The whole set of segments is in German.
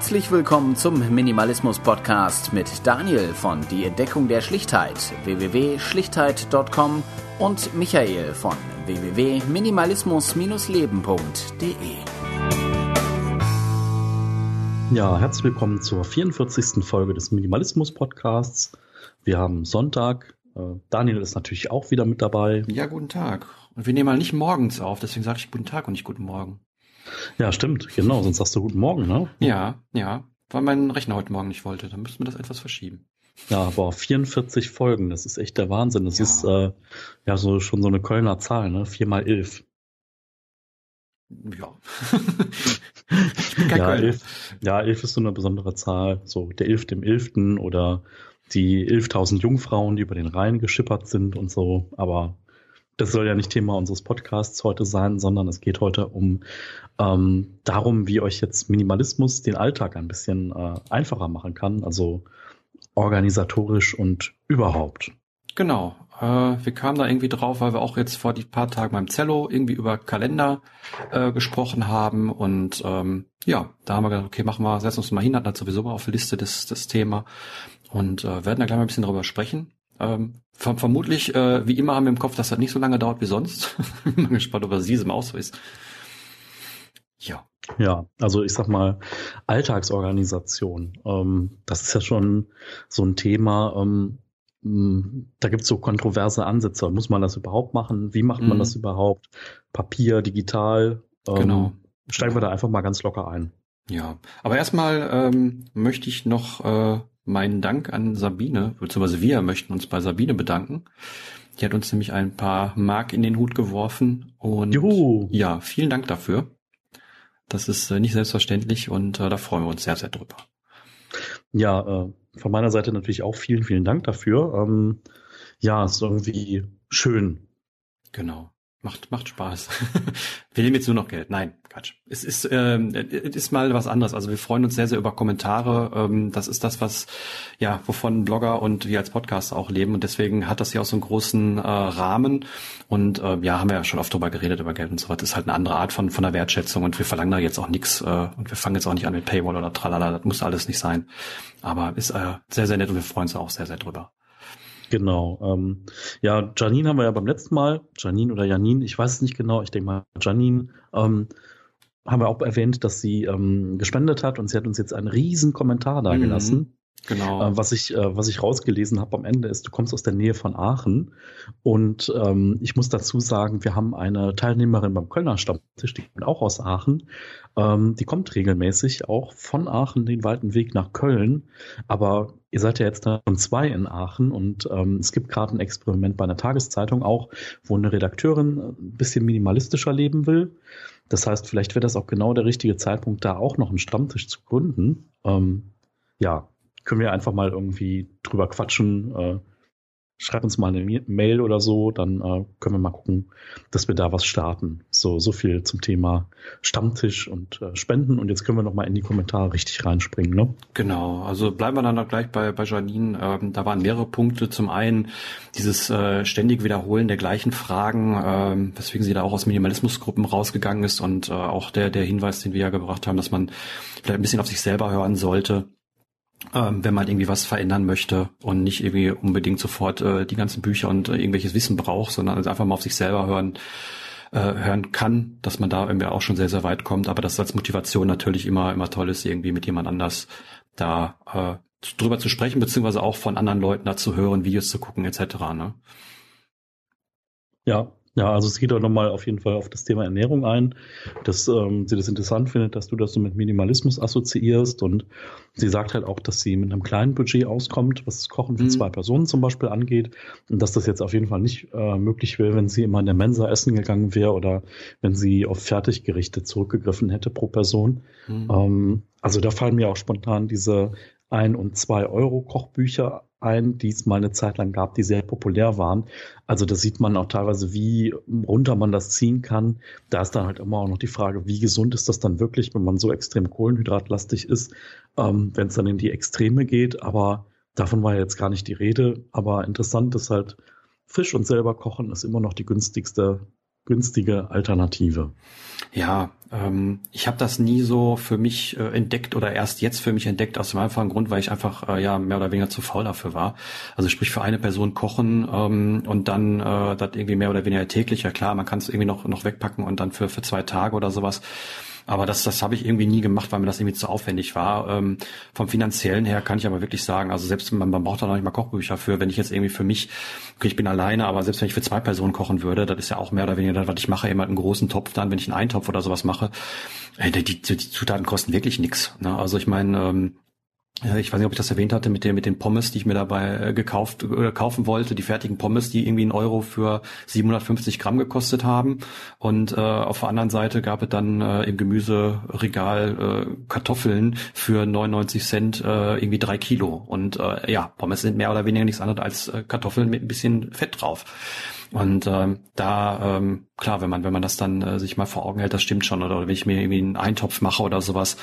Herzlich willkommen zum Minimalismus Podcast mit Daniel von Die Entdeckung der Schlichtheit www.schlichtheit.com und Michael von www.minimalismus-leben.de. Ja, herzlich willkommen zur 44. Folge des Minimalismus Podcasts. Wir haben Sonntag. Äh, Daniel ist natürlich auch wieder mit dabei. Ja, guten Tag. Und wir nehmen mal nicht morgens auf, deswegen sage ich guten Tag und nicht guten Morgen. Ja, stimmt, genau, sonst sagst du guten Morgen, ne? Ja, ja, weil mein Rechner heute Morgen nicht wollte, dann müssten wir das etwas verschieben. Ja, aber 44 Folgen, das ist echt der Wahnsinn. Das ja. ist äh, ja so schon so eine Kölner Zahl, ne? Vier mal elf. Ja. ich bin kein ja, elf, ja, elf ist so eine besondere Zahl. So der elfte im elften oder die 11.000 Jungfrauen, die über den Rhein geschippert sind und so. Aber das soll ja nicht Thema unseres Podcasts heute sein, sondern es geht heute um ähm, darum, wie euch jetzt Minimalismus den Alltag ein bisschen äh, einfacher machen kann, also organisatorisch und überhaupt. Genau. Äh, wir kamen da irgendwie drauf, weil wir auch jetzt vor die paar Tagen beim Zello irgendwie über Kalender äh, gesprochen haben und ähm, ja, da haben wir gedacht, okay, machen wir, setzen uns mal hin, hatten sowieso mal auf der Liste das, das Thema und äh, werden da gleich mal ein bisschen darüber sprechen. Ähm, vermutlich, äh, wie immer haben wir im Kopf, dass das nicht so lange dauert wie sonst. Bin mal gespannt, ob es diesem auch so ist. Ja. Ja, also ich sag mal, Alltagsorganisation. Ähm, das ist ja schon so ein Thema. Ähm, da gibt's so kontroverse Ansätze. Muss man das überhaupt machen? Wie macht man mhm. das überhaupt? Papier, digital? Ähm, genau. Steigen wir da einfach mal ganz locker ein. Ja, aber erstmal ähm, möchte ich noch äh, meinen Dank an Sabine, beziehungsweise wir möchten uns bei Sabine bedanken. Die hat uns nämlich ein paar Mark in den Hut geworfen und Juhu. ja, vielen Dank dafür. Das ist äh, nicht selbstverständlich und äh, da freuen wir uns sehr, sehr drüber. Ja, äh, von meiner Seite natürlich auch vielen, vielen Dank dafür. Ähm, ja, ist irgendwie schön. Genau. Macht, macht Spaß. wir nehmen jetzt nur noch Geld. Nein, Quatsch. Es ist, ähm, es ist mal was anderes. Also wir freuen uns sehr, sehr über Kommentare. Ähm, das ist das, was, ja, wovon Blogger und wir als Podcaster auch leben. Und deswegen hat das ja auch so einen großen äh, Rahmen. Und äh, ja, haben wir ja schon oft drüber geredet, über Geld und so weiter. Das ist halt eine andere Art von, von der Wertschätzung. Und wir verlangen da jetzt auch nichts. Äh, und wir fangen jetzt auch nicht an mit Paywall oder tralala. Das muss alles nicht sein. Aber ist äh, sehr, sehr nett und wir freuen uns auch sehr, sehr drüber. Genau. Ähm, ja, Janine haben wir ja beim letzten Mal, Janine oder Janine, ich weiß es nicht genau, ich denke mal Janine, ähm, haben wir auch erwähnt, dass sie ähm, gespendet hat und sie hat uns jetzt einen riesen Kommentar da gelassen. Mhm. Genau. Äh, was ich, äh, was ich rausgelesen habe am Ende ist, du kommst aus der Nähe von Aachen. Und ähm, ich muss dazu sagen, wir haben eine Teilnehmerin beim Kölner Stammtisch, die kommt auch aus Aachen. Ähm, die kommt regelmäßig auch von Aachen den weiten Weg nach Köln. Aber ihr seid ja jetzt schon zwei in Aachen und ähm, es gibt gerade ein Experiment bei einer Tageszeitung auch, wo eine Redakteurin ein bisschen minimalistischer leben will. Das heißt, vielleicht wäre das auch genau der richtige Zeitpunkt, da auch noch einen Stammtisch zu gründen. Ähm, ja, können wir einfach mal irgendwie drüber quatschen, äh, schreib uns mal eine Mail oder so, dann äh, können wir mal gucken, dass wir da was starten. So, so viel zum Thema Stammtisch und äh, Spenden. Und jetzt können wir noch mal in die Kommentare richtig reinspringen. Ne? Genau, also bleiben wir dann noch gleich bei, bei Janine. Ähm, da waren mehrere Punkte. Zum einen dieses äh, ständig Wiederholen der gleichen Fragen, ähm, weswegen sie da auch aus Minimalismusgruppen rausgegangen ist und äh, auch der, der Hinweis, den wir ja gebracht haben, dass man vielleicht ein bisschen auf sich selber hören sollte ähm, wenn man irgendwie was verändern möchte und nicht irgendwie unbedingt sofort äh, die ganzen Bücher und äh, irgendwelches Wissen braucht, sondern also einfach mal auf sich selber hören äh, hören kann, dass man da irgendwie auch schon sehr sehr weit kommt, aber dass als Motivation natürlich immer immer toll ist, irgendwie mit jemand anders da äh, drüber zu sprechen beziehungsweise auch von anderen Leuten da zu hören, Videos zu gucken etc. Ne? Ja, ja, also es geht auch nochmal auf jeden Fall auf das Thema Ernährung ein, dass ähm, sie das interessant findet, dass du das so mit Minimalismus assoziierst und sie sagt halt auch, dass sie mit einem kleinen Budget auskommt, was das Kochen für mhm. zwei Personen zum Beispiel angeht und dass das jetzt auf jeden Fall nicht äh, möglich wäre, wenn sie immer in der Mensa essen gegangen wäre oder wenn sie auf Fertiggerichte zurückgegriffen hätte pro Person. Mhm. Ähm, also da fallen mir auch spontan diese ein und zwei Euro Kochbücher ein, die es mal eine Zeit lang gab, die sehr populär waren. Also da sieht man auch teilweise, wie runter man das ziehen kann. Da ist dann halt immer auch noch die Frage, wie gesund ist das dann wirklich, wenn man so extrem kohlenhydratlastig ist, ähm, wenn es dann in die Extreme geht. Aber davon war jetzt gar nicht die Rede. Aber interessant ist halt, frisch und selber kochen ist immer noch die günstigste günstige Alternative. Ja, ähm, ich habe das nie so für mich äh, entdeckt oder erst jetzt für mich entdeckt aus dem einfachen Grund, weil ich einfach äh, ja mehr oder weniger zu faul dafür war. Also sprich für eine Person kochen ähm, und dann äh, das irgendwie mehr oder weniger täglich. Ja klar, man kann es irgendwie noch noch wegpacken und dann für für zwei Tage oder sowas. Aber das, das habe ich irgendwie nie gemacht, weil mir das irgendwie zu aufwendig war. Ähm, vom finanziellen her kann ich aber wirklich sagen, also selbst man, man braucht da noch nicht mal Kochbücher für, wenn ich jetzt irgendwie für mich, okay, ich bin alleine, aber selbst wenn ich für zwei Personen kochen würde, das ist ja auch mehr oder weniger das, was ich mache, immer einen großen Topf dann, wenn ich einen Eintopf oder sowas mache, äh, die, die, die Zutaten kosten wirklich nix. Ne? Also ich meine, ähm, ich weiß nicht, ob ich das erwähnt hatte mit den, mit den Pommes, die ich mir dabei äh, gekauft äh, kaufen wollte, die fertigen Pommes, die irgendwie einen Euro für 750 Gramm gekostet haben. Und äh, auf der anderen Seite gab es dann äh, im Gemüseregal äh, Kartoffeln für 99 Cent äh, irgendwie drei Kilo. Und äh, ja, Pommes sind mehr oder weniger nichts anderes als äh, Kartoffeln mit ein bisschen Fett drauf. Und ähm, da, ähm, klar, wenn man, wenn man das dann äh, sich mal vor Augen hält, das stimmt schon. Oder, wenn ich mir irgendwie einen Eintopf mache oder sowas,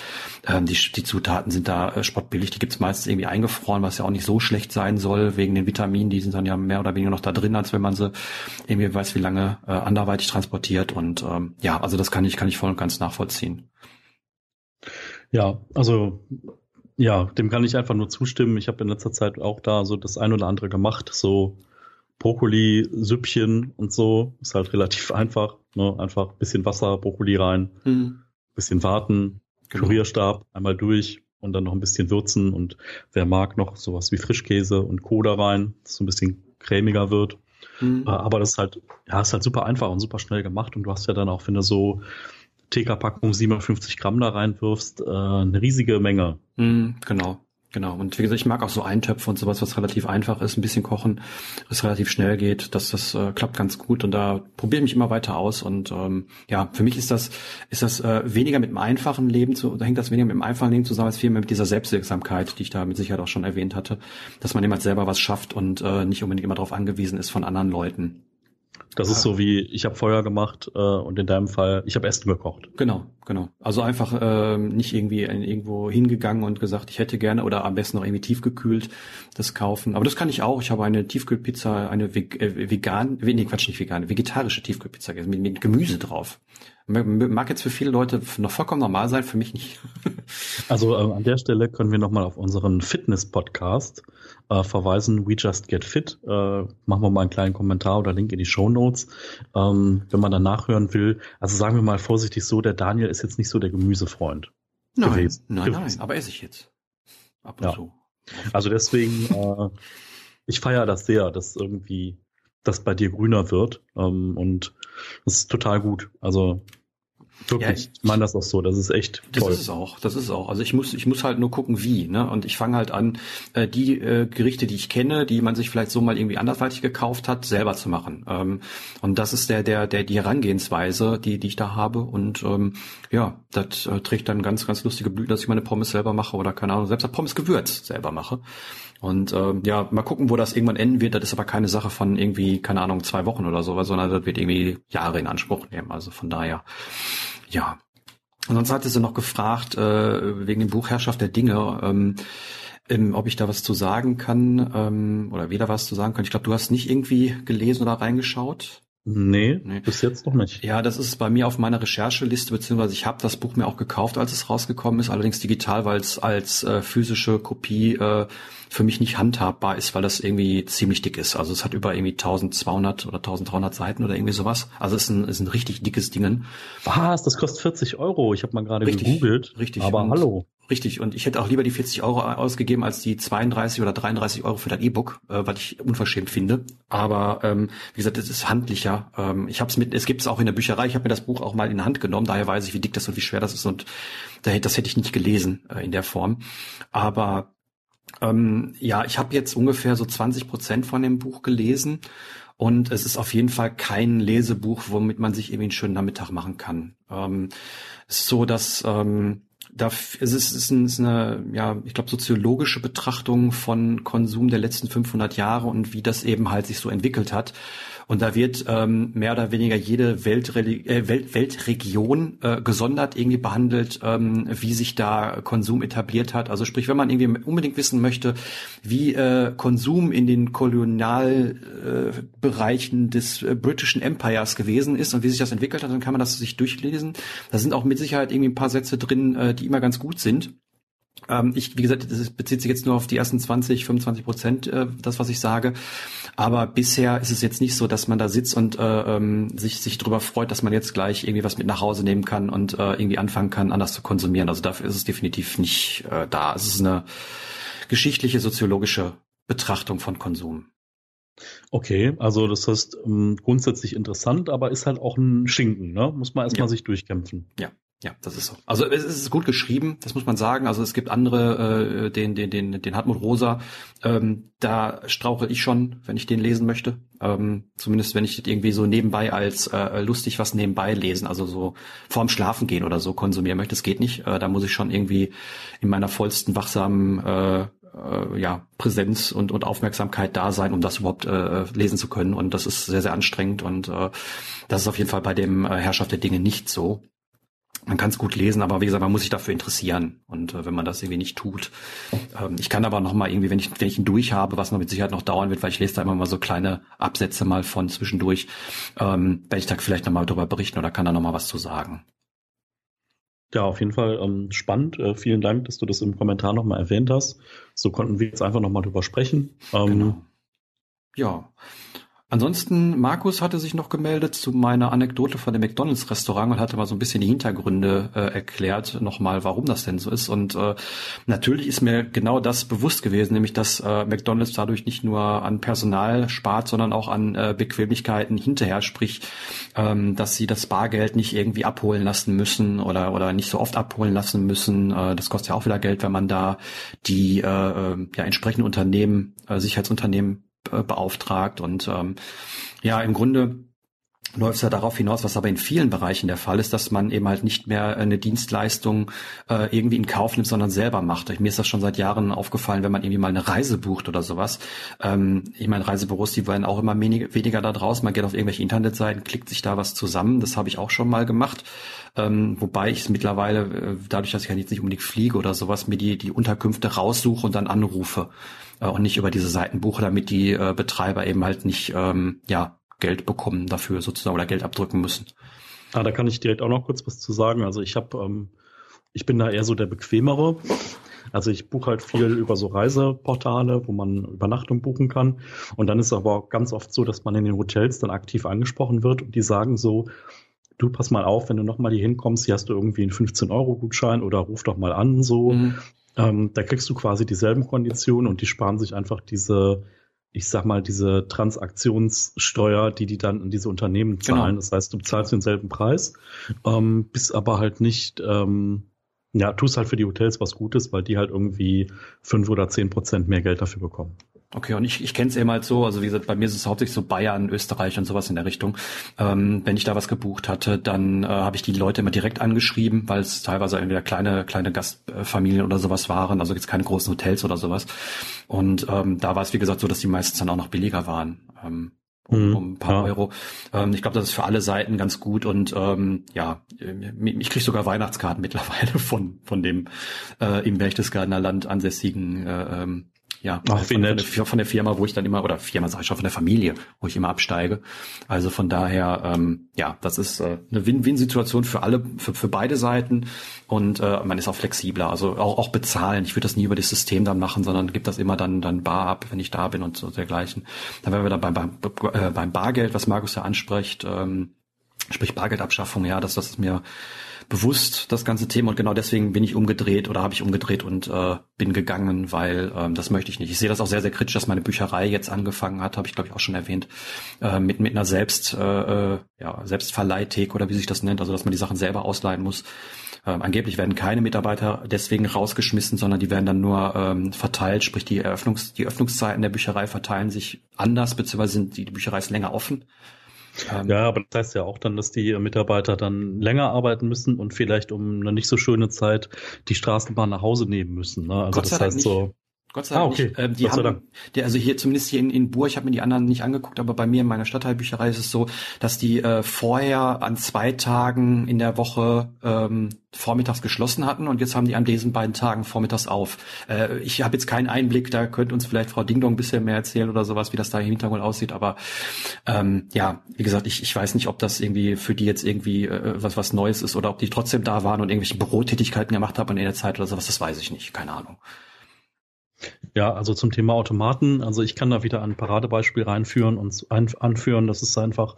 ähm, die, die Zutaten sind da äh, spottbillig, die gibt's meistens irgendwie eingefroren, was ja auch nicht so schlecht sein soll, wegen den Vitaminen, die sind dann ja mehr oder weniger noch da drin, als wenn man sie irgendwie weiß, wie lange äh, anderweitig transportiert. Und ähm, ja, also das kann ich, kann ich voll und ganz nachvollziehen. Ja, also ja, dem kann ich einfach nur zustimmen. Ich habe in letzter Zeit auch da so das ein oder andere gemacht, so Brokkoli-Süppchen und so. Ist halt relativ einfach. Ne? Einfach bisschen Wasser, Brokkoli rein, mhm. bisschen warten, genau. Kurierstab einmal durch und dann noch ein bisschen würzen und wer mag noch sowas wie Frischkäse und Coda rein, dass es so ein bisschen cremiger wird. Mhm. Äh, aber das ist halt, ja, ist halt super einfach und super schnell gemacht und du hast ja dann auch, wenn du so TK-Packung 750 Gramm da reinwirfst, äh, eine riesige Menge. Mhm, genau. Genau. Und wie gesagt, ich mag auch so Eintöpfe und sowas, was relativ einfach ist, ein bisschen kochen, was relativ schnell geht. Das, das äh, klappt ganz gut und da probiere ich mich immer weiter aus. Und ähm, ja, für mich ist das, ist das äh, weniger mit dem einfachen Leben zu, da hängt das weniger mit dem einfachen Leben zusammen, als vielmehr mit dieser Selbstwirksamkeit, die ich da mit Sicherheit auch schon erwähnt hatte, dass man immer selber was schafft und äh, nicht unbedingt immer darauf angewiesen ist von anderen Leuten. Das ist so wie, ich habe Feuer gemacht äh, und in deinem Fall, ich habe Essen gekocht. Genau, genau. Also einfach äh, nicht irgendwie irgendwo hingegangen und gesagt, ich hätte gerne oder am besten noch irgendwie tiefgekühlt das kaufen. Aber das kann ich auch. Ich habe eine Tiefkühlpizza, eine äh, vegan, nee, Quatsch, nicht vegan, vegetarische Tiefkühlpizza mit, mit Gemüse drauf. Mag jetzt für viele Leute noch vollkommen normal sein, für mich nicht. Also äh, an der Stelle können wir nochmal auf unseren Fitness-Podcast äh, verweisen. We Just Get Fit. Äh, machen wir mal einen kleinen Kommentar oder Link in die Show Notes, ähm, wenn man dann nachhören will. Also sagen wir mal vorsichtig so, der Daniel ist jetzt nicht so der Gemüsefreund. Nein, gewesen. nein, gewesen. nein, aber esse ich jetzt. Ab und ja. zu. Also deswegen, äh, ich feiere das sehr, dass irgendwie das bei dir grüner wird. Ähm, und das ist total gut. Also Wirklich, ja, ich, meine das auch so, das ist echt das toll. Das ist es auch, das ist es auch. Also ich muss, ich muss halt nur gucken, wie, ne? Und ich fange halt an, äh, die äh, Gerichte, die ich kenne, die man sich vielleicht so mal irgendwie andersweitig gekauft hat, selber zu machen. Ähm, und das ist der, der, der, die Herangehensweise, die, die ich da habe. Und ähm, ja, das äh, trägt dann ganz, ganz lustige Blüten, dass ich meine Pommes selber mache oder keine Ahnung, selbst Pommes Gewürz selber mache. Und ähm, ja, mal gucken, wo das irgendwann enden wird. Das ist aber keine Sache von irgendwie, keine Ahnung, zwei Wochen oder so, sondern das wird irgendwie Jahre in Anspruch nehmen. Also von daher, ja. Und sonst hatte sie noch gefragt, äh, wegen dem Buch Herrschaft der Dinge, ähm, ähm, ob ich da was zu sagen kann ähm, oder weder was zu sagen kann. Ich glaube, du hast nicht irgendwie gelesen oder reingeschaut. Nee, nee, bis jetzt noch nicht. Ja, das ist bei mir auf meiner Rechercheliste, beziehungsweise ich habe das Buch mir auch gekauft, als es rausgekommen ist, allerdings digital, weil es als äh, physische Kopie äh, für mich nicht handhabbar ist, weil das irgendwie ziemlich dick ist. Also es hat über irgendwie 1200 oder 1300 Seiten oder irgendwie sowas. Also es ist ein, ist ein richtig dickes Ding. Was? Das kostet 40 Euro. Ich habe mal gerade gegoogelt. Richtig. Aber und, hallo. Richtig. Und ich hätte auch lieber die 40 Euro ausgegeben als die 32 oder 33 Euro für das E-Book, äh, was ich unverschämt finde. Aber ähm, wie gesagt, es ist handlicher. Ähm, ich habe es mit, es gibt es auch in der Bücherei. Ich habe mir das Buch auch mal in die Hand genommen. Daher weiß ich, wie dick das und wie schwer das ist. Und das hätte ich nicht gelesen äh, in der Form. Aber ähm, ja, ich habe jetzt ungefähr so 20 Prozent von dem Buch gelesen und es ist auf jeden Fall kein Lesebuch, womit man sich irgendwie einen schönen Nachmittag machen kann. Ähm, es ist so, dass ähm, da es ist, es ist eine, ja, ich glaube, soziologische Betrachtung von Konsum der letzten 500 Jahre und wie das eben halt sich so entwickelt hat. Und da wird ähm, mehr oder weniger jede Weltreli äh, Welt Weltregion äh, gesondert irgendwie behandelt, ähm, wie sich da Konsum etabliert hat. Also sprich, wenn man irgendwie unbedingt wissen möchte, wie äh, Konsum in den Kolonialbereichen äh, des äh, britischen Empires gewesen ist und wie sich das entwickelt hat, dann kann man das sich durchlesen. Da sind auch mit Sicherheit irgendwie ein paar Sätze drin, äh, die immer ganz gut sind. Ähm, ich, wie gesagt, das bezieht sich jetzt nur auf die ersten 20, 25 Prozent, äh, das, was ich sage. Aber bisher ist es jetzt nicht so, dass man da sitzt und äh, ähm, sich, sich darüber freut, dass man jetzt gleich irgendwie was mit nach Hause nehmen kann und äh, irgendwie anfangen kann, anders zu konsumieren. Also dafür ist es definitiv nicht äh, da. Es ist eine geschichtliche, soziologische Betrachtung von Konsum. Okay, also das heißt ähm, grundsätzlich interessant, aber ist halt auch ein Schinken, ne? Muss man erstmal ja. sich durchkämpfen. Ja. Ja, das ist so. Also es ist gut geschrieben, das muss man sagen. Also es gibt andere, äh, den, den, den, den Hartmut Rosa, ähm, da strauche ich schon, wenn ich den lesen möchte. Ähm, zumindest wenn ich irgendwie so nebenbei als äh, lustig was nebenbei lesen, also so vorm Schlafen gehen oder so konsumieren möchte. Das geht nicht. Äh, da muss ich schon irgendwie in meiner vollsten wachsamen äh, äh, ja, Präsenz und, und Aufmerksamkeit da sein, um das überhaupt äh, lesen zu können. Und das ist sehr, sehr anstrengend. Und äh, das ist auf jeden Fall bei dem äh, Herrschaft der Dinge nicht so man kann es gut lesen, aber wie gesagt, man muss sich dafür interessieren. Und äh, wenn man das irgendwie nicht tut, ähm, ich kann aber noch mal irgendwie, wenn ich wenn ich ihn durch habe, was noch mit Sicherheit noch dauern wird, weil ich lese da immer mal so kleine Absätze mal von zwischendurch, ähm, werde ich da vielleicht noch mal drüber berichten oder kann da noch mal was zu sagen. Ja, auf jeden Fall ähm, spannend. Äh, vielen Dank, dass du das im Kommentar noch mal erwähnt hast. So konnten wir jetzt einfach noch mal drüber sprechen. Ähm, genau. Ja, Ansonsten, Markus hatte sich noch gemeldet zu meiner Anekdote von dem McDonalds-Restaurant und hatte mal so ein bisschen die Hintergründe äh, erklärt, nochmal, warum das denn so ist. Und äh, natürlich ist mir genau das bewusst gewesen, nämlich dass äh, McDonalds dadurch nicht nur an Personal spart, sondern auch an äh, Bequemlichkeiten hinterher, sprich, ähm, dass sie das Bargeld nicht irgendwie abholen lassen müssen oder, oder nicht so oft abholen lassen müssen. Äh, das kostet ja auch wieder Geld, wenn man da die äh, äh ja, entsprechenden Unternehmen, äh, Sicherheitsunternehmen beauftragt. Und ähm, ja, im Grunde läuft es ja darauf hinaus, was aber in vielen Bereichen der Fall ist, dass man eben halt nicht mehr eine Dienstleistung äh, irgendwie in Kauf nimmt, sondern selber macht. Mir ist das schon seit Jahren aufgefallen, wenn man irgendwie mal eine Reise bucht oder sowas. Ähm, ich meine, Reisebüros, die werden auch immer wenig, weniger da draußen. Man geht auf irgendwelche Internetseiten, klickt sich da was zusammen. Das habe ich auch schon mal gemacht. Ähm, wobei ich es mittlerweile, äh, dadurch, dass ich ja jetzt nicht unbedingt fliege oder sowas, mir die, die Unterkünfte raussuche und dann anrufe äh, und nicht über diese Seiten buche, damit die äh, Betreiber eben halt nicht ähm, ja Geld bekommen dafür sozusagen oder Geld abdrücken müssen. Ah, da kann ich direkt auch noch kurz was zu sagen. Also ich habe, ähm, ich bin da eher so der bequemere. Also ich buche halt viel über so Reiseportale, wo man Übernachtung buchen kann. Und dann ist es aber ganz oft so, dass man in den Hotels dann aktiv angesprochen wird und die sagen so, du pass mal auf, wenn du nochmal hier hinkommst, hier hast du irgendwie einen 15-Euro-Gutschein oder ruf doch mal an, so. Mhm. Ähm, da kriegst du quasi dieselben Konditionen und die sparen sich einfach diese, ich sag mal, diese Transaktionssteuer, die die dann in diese Unternehmen genau. zahlen. Genau. Das heißt, du zahlst denselben Preis, ähm, bist aber halt nicht, ähm, ja, tust halt für die Hotels was Gutes, weil die halt irgendwie fünf oder zehn Prozent mehr Geld dafür bekommen. Okay, und ich, ich kenne es eben halt so, also wie gesagt, bei mir ist es hauptsächlich so Bayern, Österreich und sowas in der Richtung. Ähm, wenn ich da was gebucht hatte, dann äh, habe ich die Leute immer direkt angeschrieben, weil es teilweise entweder kleine, kleine Gastfamilien oder sowas waren, also jetzt keine großen Hotels oder sowas. Und ähm, da war es, wie gesagt, so, dass die meistens dann auch noch billiger waren. Ähm, um, mhm. um ein paar ja. Euro. Ähm, ich glaube, das ist für alle Seiten ganz gut und ähm, ja, ich kriege sogar Weihnachtskarten mittlerweile von von dem äh, im Berchtesgadener Land ansässigen äh, ähm, ja, Ach, von, von, der, von, der, Firma, wo ich dann immer, oder Firma sage ich schon, von der Familie, wo ich immer absteige. Also von daher, ähm, ja, das ist äh, eine Win-Win-Situation für alle, für, für beide Seiten und äh, man ist auch flexibler, also auch, auch bezahlen. Ich würde das nie über das System dann machen, sondern gibt das immer dann dann bar ab, wenn ich da bin und so dergleichen. Dann wären wir dann beim, beim, äh, beim Bargeld, was Markus ja anspricht, ähm, sprich Bargeldabschaffung, ja, das, das ist mir bewusst das ganze Thema und genau deswegen bin ich umgedreht oder habe ich umgedreht und äh, bin gegangen, weil ähm, das möchte ich nicht. Ich sehe das auch sehr, sehr kritisch, dass meine Bücherei jetzt angefangen hat, habe ich glaube ich auch schon erwähnt, äh, mit, mit einer Selbst, äh, äh, ja, Selbstverleihthek oder wie sich das nennt, also dass man die Sachen selber ausleihen muss. Ähm, angeblich werden keine Mitarbeiter deswegen rausgeschmissen, sondern die werden dann nur ähm, verteilt, sprich die Eröffnungs, die Öffnungszeiten der Bücherei verteilen sich anders, beziehungsweise sind die, die Bücherei ist länger offen. Ähm, ja, aber das heißt ja auch dann, dass die Mitarbeiter dann länger arbeiten müssen und vielleicht um eine nicht so schöne Zeit die Straßenbahn nach Hause nehmen müssen. Ne? Also das heißt nicht. so. Gott sei Dank ah, okay. nicht. Ähm, die Gott haben, die, also hier zumindest hier in, in Bur, ich habe mir die anderen nicht angeguckt, aber bei mir in meiner Stadtteilbücherei ist es so, dass die äh, vorher an zwei Tagen in der Woche ähm, vormittags geschlossen hatten und jetzt haben die an diesen beiden Tagen vormittags auf. Äh, ich habe jetzt keinen Einblick, da könnte uns vielleicht Frau Dingdong ein bisschen mehr erzählen oder sowas, wie das da im Hintergrund aussieht, aber ähm, ja, wie gesagt, ich, ich weiß nicht, ob das irgendwie für die jetzt irgendwie äh, was was Neues ist oder ob die trotzdem da waren und irgendwelche Bürotätigkeiten gemacht haben in der Zeit oder sowas, das weiß ich nicht, keine Ahnung. Ja, also zum Thema Automaten, also ich kann da wieder ein Paradebeispiel reinführen und anführen. Das ist einfach,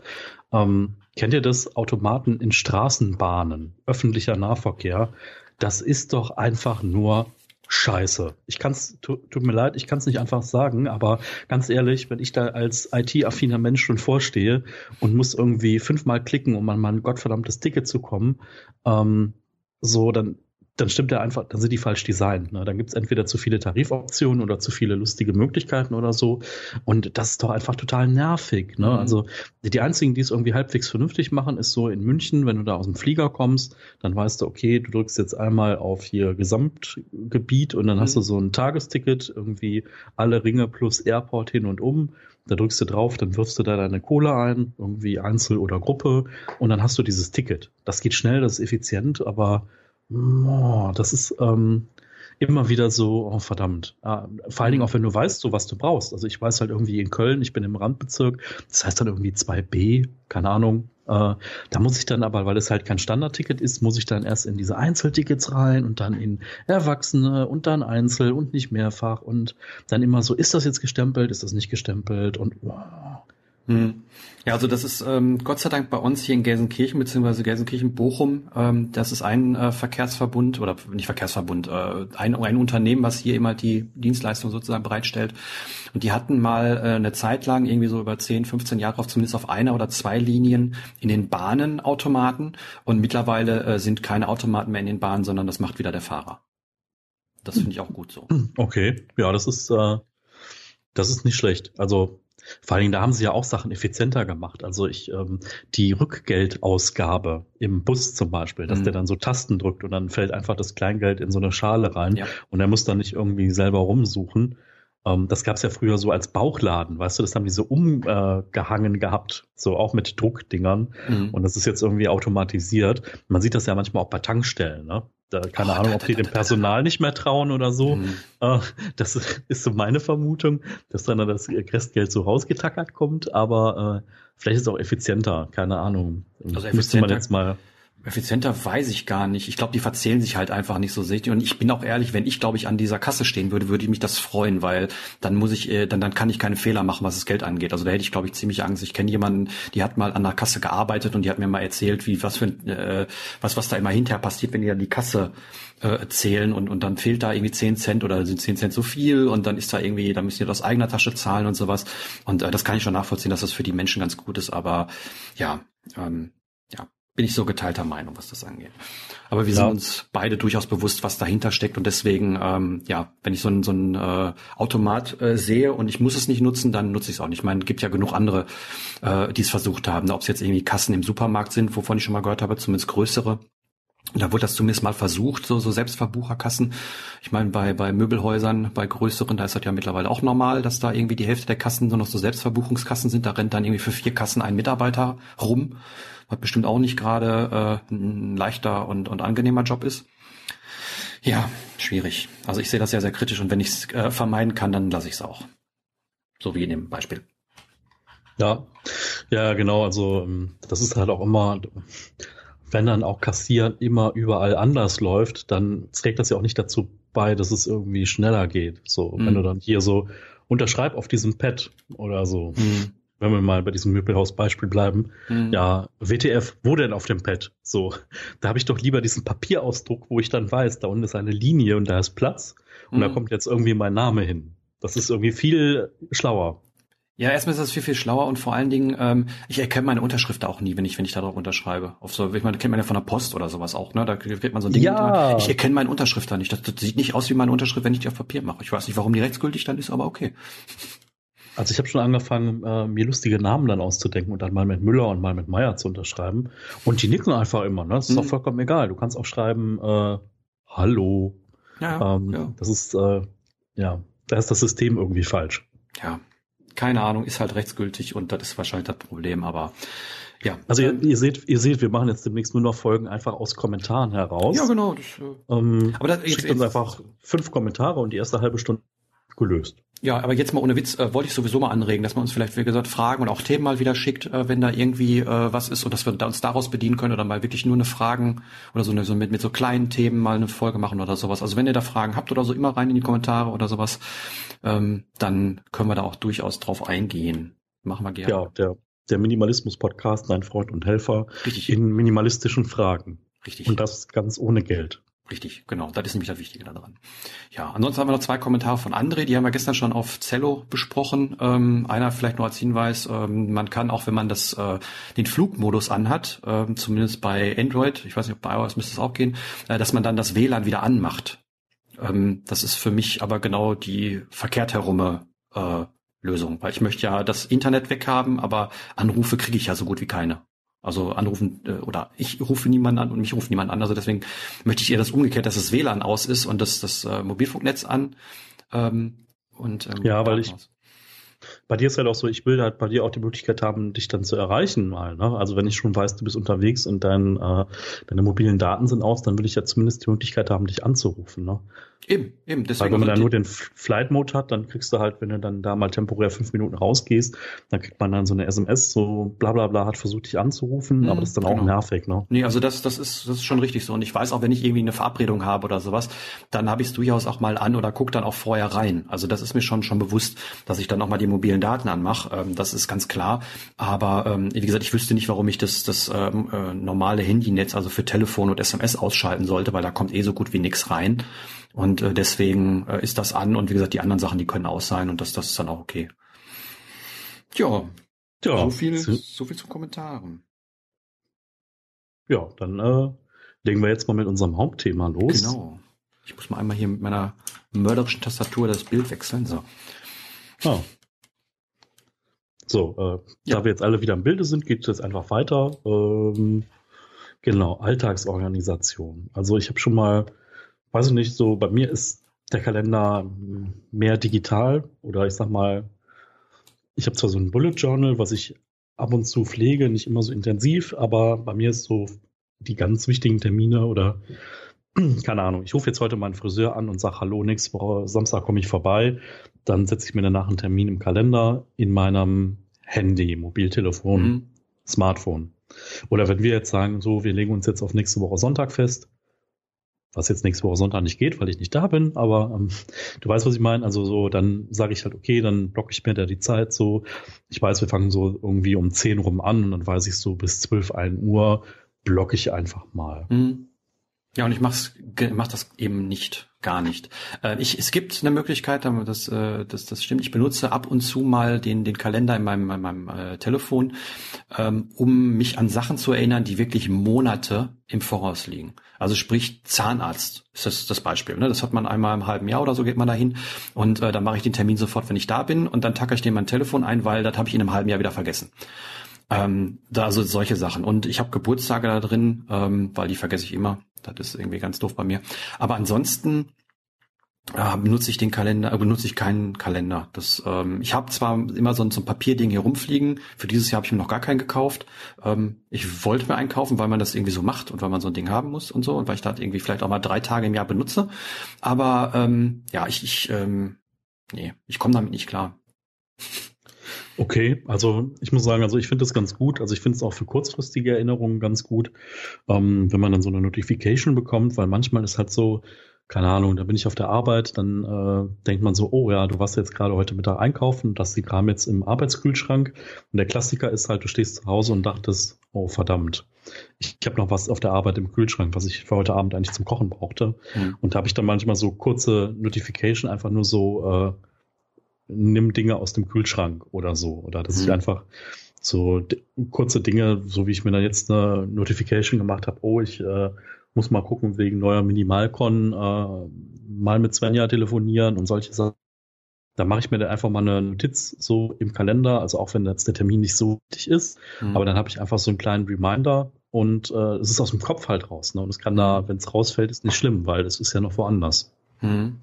ähm, kennt ihr das? Automaten in Straßenbahnen, öffentlicher Nahverkehr. Das ist doch einfach nur Scheiße. Ich kann's, tut, tut mir leid, ich kann es nicht einfach sagen, aber ganz ehrlich, wenn ich da als IT-affiner Mensch schon vorstehe und muss irgendwie fünfmal klicken, um an mein gottverdammtes Ticket zu kommen, ähm, so, dann dann stimmt er einfach, dann sind die falsch designt. Ne? Dann gibt es entweder zu viele Tarifoptionen oder zu viele lustige Möglichkeiten oder so. Und das ist doch einfach total nervig. Ne? Mhm. Also die einzigen, die es irgendwie halbwegs vernünftig machen, ist so in München, wenn du da aus dem Flieger kommst, dann weißt du, okay, du drückst jetzt einmal auf hier Gesamtgebiet und dann mhm. hast du so ein Tagesticket, irgendwie alle Ringe plus Airport hin und um. Da drückst du drauf, dann wirfst du da deine Kohle ein, irgendwie Einzel oder Gruppe, und dann hast du dieses Ticket. Das geht schnell, das ist effizient, aber Oh, das ist ähm, immer wieder so, oh verdammt. Ah, vor allen Dingen auch, wenn du weißt, so was du brauchst. Also ich weiß halt irgendwie in Köln, ich bin im Randbezirk, das heißt dann irgendwie 2b, keine Ahnung. Äh, da muss ich dann aber, weil es halt kein Standardticket ist, muss ich dann erst in diese Einzeltickets rein und dann in Erwachsene und dann Einzel und nicht mehrfach und dann immer so, ist das jetzt gestempelt, ist das nicht gestempelt und oh, hm. Ja, also das ist ähm, Gott sei Dank bei uns hier in Gelsenkirchen beziehungsweise Gelsenkirchen-Bochum. Ähm, das ist ein äh, Verkehrsverbund oder nicht Verkehrsverbund, äh, ein, ein Unternehmen, was hier immer die Dienstleistung sozusagen bereitstellt. Und die hatten mal äh, eine Zeit lang irgendwie so über 10, 15 Jahre auf zumindest auf einer oder zwei Linien in den Bahnen Automaten und mittlerweile äh, sind keine Automaten mehr in den Bahnen, sondern das macht wieder der Fahrer. Das finde ich auch gut so. Okay, ja, das ist äh, das ist nicht schlecht. Also vor allen Dingen, da haben sie ja auch Sachen effizienter gemacht. Also ich, ähm, die Rückgeldausgabe im Bus zum Beispiel, dass mhm. der dann so Tasten drückt und dann fällt einfach das Kleingeld in so eine Schale rein ja. und er muss dann nicht irgendwie selber rumsuchen. Ähm, das gab es ja früher so als Bauchladen, weißt du, das haben die so umgehangen äh, gehabt, so auch mit Druckdingern. Mhm. Und das ist jetzt irgendwie automatisiert. Man sieht das ja manchmal auch bei Tankstellen, ne? Da, keine oh, Ahnung, ob die dem Personal nicht mehr trauen oder so. Mhm. Äh, das ist so meine Vermutung, dass dann das Restgeld so rausgetackert kommt, aber äh, vielleicht ist es auch effizienter, keine Ahnung. Also Müsste man jetzt mal Effizienter weiß ich gar nicht. Ich glaube, die verzählen sich halt einfach nicht so sehr. Und ich bin auch ehrlich, wenn ich, glaube ich, an dieser Kasse stehen würde, würde ich mich das freuen, weil dann muss ich, äh, dann, dann kann ich keine Fehler machen, was das Geld angeht. Also da hätte ich, glaube ich, ziemlich Angst. Ich kenne jemanden, die hat mal an der Kasse gearbeitet und die hat mir mal erzählt, wie was für äh, was, was da immer hinterher passiert, wenn die dann die Kasse äh, zählen und, und dann fehlt da irgendwie zehn Cent oder sind zehn Cent zu viel und dann ist da irgendwie, da müssen die aus eigener Tasche zahlen und sowas. Und äh, das kann ich schon nachvollziehen, dass das für die Menschen ganz gut ist, aber ja, ähm, ja, bin ich so geteilter Meinung, was das angeht. Aber wir ja. sind uns beide durchaus bewusst, was dahinter steckt und deswegen, ähm, ja, wenn ich so ein, so ein äh, Automat äh, sehe und ich muss es nicht nutzen, dann nutze ich es auch nicht. Ich meine, es gibt ja genug andere, äh, die es versucht haben, ob es jetzt irgendwie Kassen im Supermarkt sind, wovon ich schon mal gehört habe, zumindest größere. Da wurde das zumindest mal versucht, so, so Selbstverbucherkassen. Ich meine, bei, bei Möbelhäusern, bei größeren, da ist das ja mittlerweile auch normal, dass da irgendwie die Hälfte der Kassen nur noch so Selbstverbuchungskassen sind. Da rennt dann irgendwie für vier Kassen ein Mitarbeiter rum was bestimmt auch nicht gerade äh, ein leichter und, und angenehmer Job ist. Ja, schwierig. Also ich sehe das sehr, sehr kritisch und wenn ich es äh, vermeiden kann, dann lasse ich es auch. So wie in dem Beispiel. Ja, ja, genau. Also ähm, das ist halt auch immer, wenn dann auch Kassieren immer überall anders läuft, dann trägt das ja auch nicht dazu bei, dass es irgendwie schneller geht. So, mhm. wenn du dann hier so unterschreib auf diesem Pad oder so. Mhm wenn wir mal bei diesem Möbelhaus-Beispiel bleiben, mhm. ja, WTF, wo denn auf dem Pad? So, da habe ich doch lieber diesen Papierausdruck, wo ich dann weiß, da unten ist eine Linie und da ist Platz und mhm. da kommt jetzt irgendwie mein Name hin. Das ist irgendwie viel schlauer. Ja, erstmal ist das viel, viel schlauer und vor allen Dingen, ähm, ich erkenne meine Unterschrift auch nie, wenn ich, wenn ich darauf unterschreibe. Auf so, ich meine, kennt man ja von der Post oder sowas auch, ne? Da kriegt man so ein Ding. Ja. Ich erkenne meine Unterschrift da nicht. Das, das, sieht nicht aus wie meine Unterschrift, wenn ich die auf Papier mache. Ich weiß nicht, warum die rechtsgültig dann ist, aber okay. Also ich habe schon angefangen, äh, mir lustige Namen dann auszudenken und dann mal mit Müller und mal mit Meier zu unterschreiben. Und die nicken einfach immer, ne? Das ist mhm. doch vollkommen egal. Du kannst auch schreiben, äh, Hallo. Ja, ähm, ja. Das ist, äh, ja. da ist das System irgendwie falsch. Ja, keine Ahnung, ist halt rechtsgültig und das ist wahrscheinlich das Problem, aber ja. Also ihr, ihr, seht, ihr seht, wir machen jetzt demnächst nur noch Folgen einfach aus Kommentaren heraus. Ja, genau. Das, äh, ähm, aber das, schickt jetzt, uns einfach fünf Kommentare und die erste halbe Stunde gelöst. Ja, aber jetzt mal ohne Witz, äh, wollte ich sowieso mal anregen, dass man uns vielleicht, wie gesagt, Fragen und auch Themen mal wieder schickt, äh, wenn da irgendwie äh, was ist und dass wir uns daraus bedienen können oder mal wirklich nur eine Fragen oder so, eine, so mit, mit so kleinen Themen mal eine Folge machen oder sowas. Also wenn ihr da Fragen habt oder so, immer rein in die Kommentare oder sowas, ähm, dann können wir da auch durchaus drauf eingehen. Machen wir gerne. Ja, der, der Minimalismus-Podcast, dein Freund und Helfer Richtig. in minimalistischen Fragen. Richtig. Und das ganz ohne Geld. Richtig, genau. Das ist nämlich das Wichtige daran. Ja, ansonsten haben wir noch zwei Kommentare von André, die haben wir gestern schon auf Zello besprochen. Ähm, einer vielleicht nur als Hinweis, ähm, man kann auch, wenn man das, äh, den Flugmodus anhat, äh, zumindest bei Android, ich weiß nicht, bei iOS müsste es auch gehen, äh, dass man dann das WLAN wieder anmacht. Ähm, das ist für mich aber genau die verkehrt herume äh, Lösung, weil ich möchte ja das Internet weghaben, aber Anrufe kriege ich ja so gut wie keine. Also anrufen äh, oder ich rufe niemanden an und mich ruft niemand an. Also deswegen möchte ich eher das umgekehrt, dass das WLAN aus ist und das, das äh, Mobilfunknetz an. Ähm, und, ähm, ja, weil ich, aus. bei dir ist halt auch so, ich will halt bei dir auch die Möglichkeit haben, dich dann zu erreichen mal. Ne? Also wenn ich schon weiß, du bist unterwegs und dein, äh, deine mobilen Daten sind aus, dann will ich ja zumindest die Möglichkeit haben, dich anzurufen. Ne? Eben, eben. Deswegen Weil wenn man dann nur den Flight Mode hat, dann kriegst du halt, wenn du dann da mal temporär fünf Minuten rausgehst, dann kriegt man dann so eine SMS, so bla bla bla, hat versucht dich anzurufen, mhm, aber das ist dann genau. auch nervig, ne? Nee, also das, das ist, das ist schon richtig so. Und ich weiß auch, wenn ich irgendwie eine Verabredung habe oder sowas, dann habe ich es durchaus auch mal an oder guck dann auch vorher rein. Also das ist mir schon schon bewusst, dass ich dann auch mal die mobilen Daten anmache. Ähm, das ist ganz klar. Aber ähm, wie gesagt, ich wüsste nicht, warum ich das, das ähm, äh, normale Handynetz, also für Telefon und SMS ausschalten sollte, weil da kommt eh so gut wie nichts rein. Und äh, deswegen äh, ist das an und wie gesagt, die anderen Sachen, die können aus sein und das, das ist dann auch okay. Ja, ja so viel, so viel zu Kommentaren. Ja, dann äh, legen wir jetzt mal mit unserem Hauptthema los. Genau. Ich muss mal einmal hier mit meiner mörderischen Tastatur das Bild wechseln. So. Ah. So, äh, ja. da wir jetzt alle wieder im Bilde sind, geht es jetzt einfach weiter. Ähm, genau, Alltagsorganisation. Also ich habe schon mal weiß ich nicht, so bei mir ist der Kalender mehr digital oder ich sag mal, ich habe zwar so ein Bullet Journal, was ich ab und zu pflege, nicht immer so intensiv, aber bei mir ist so die ganz wichtigen Termine oder keine Ahnung, ich rufe jetzt heute meinen Friseur an und sage, hallo, nächste Woche Samstag komme ich vorbei. Dann setze ich mir danach einen Termin im Kalender in meinem Handy, Mobiltelefon, mhm. Smartphone. Oder wenn wir jetzt sagen, so, wir legen uns jetzt auf nächste Woche Sonntag fest, was jetzt nächste Woche Sonntag nicht geht, weil ich nicht da bin, aber ähm, du weißt, was ich meine. Also so, dann sage ich halt, okay, dann blocke ich mir da die Zeit so. Ich weiß, wir fangen so irgendwie um 10 rum an und dann weiß ich so bis 12, 1 Uhr blocke ich einfach mal. Mhm. Ja, und ich mach's, mach das eben nicht, gar nicht. Äh, ich, es gibt eine Möglichkeit, das, äh, das, das stimmt. Ich benutze ab und zu mal den, den Kalender in meinem, in meinem äh, Telefon, ähm, um mich an Sachen zu erinnern, die wirklich Monate im Voraus liegen. Also sprich Zahnarzt ist das, das Beispiel. Ne? Das hat man einmal im halben Jahr oder so geht man dahin und äh, dann mache ich den Termin sofort, wenn ich da bin und dann tacke ich den mein Telefon ein, weil das habe ich in einem halben Jahr wieder vergessen. Ähm, da also solche Sachen. Und ich habe Geburtstage da drin, ähm, weil die vergesse ich immer. Das ist irgendwie ganz doof bei mir. Aber ansonsten äh, benutze ich den Kalender, äh, benutze ich keinen Kalender. Das, ähm, ich habe zwar immer so ein, so ein Papierding hier rumfliegen. Für dieses Jahr habe ich mir noch gar keinen gekauft. Ähm, ich wollte mir einen kaufen, weil man das irgendwie so macht und weil man so ein Ding haben muss und so und weil ich da irgendwie vielleicht auch mal drei Tage im Jahr benutze. Aber ähm, ja, ich, ich ähm, nee, ich komme damit nicht klar. Okay, also ich muss sagen, also ich finde das ganz gut. Also ich finde es auch für kurzfristige Erinnerungen ganz gut, ähm, wenn man dann so eine Notification bekommt, weil manchmal ist halt so, keine Ahnung, da bin ich auf der Arbeit, dann äh, denkt man so, oh ja, du warst jetzt gerade heute Mittag einkaufen, das die Kram jetzt im Arbeitskühlschrank. Und der Klassiker ist halt, du stehst zu Hause und dachtest, oh verdammt, ich, ich habe noch was auf der Arbeit im Kühlschrank, was ich für heute Abend eigentlich zum Kochen brauchte. Mhm. Und da habe ich dann manchmal so kurze Notification, einfach nur so, äh, nimm Dinge aus dem Kühlschrank oder so. Oder dass mhm. ich einfach so kurze Dinge, so wie ich mir dann jetzt eine Notification gemacht habe, oh, ich äh, muss mal gucken wegen neuer Minimalcon, äh, mal mit Svenja telefonieren und solche Sachen. Da mache ich mir dann einfach mal eine Notiz so im Kalender, also auch wenn jetzt der Termin nicht so wichtig ist, mhm. aber dann habe ich einfach so einen kleinen Reminder und äh, es ist aus dem Kopf halt raus. Ne? Und es kann da, wenn es rausfällt, ist nicht schlimm, weil es ist ja noch woanders. Mhm.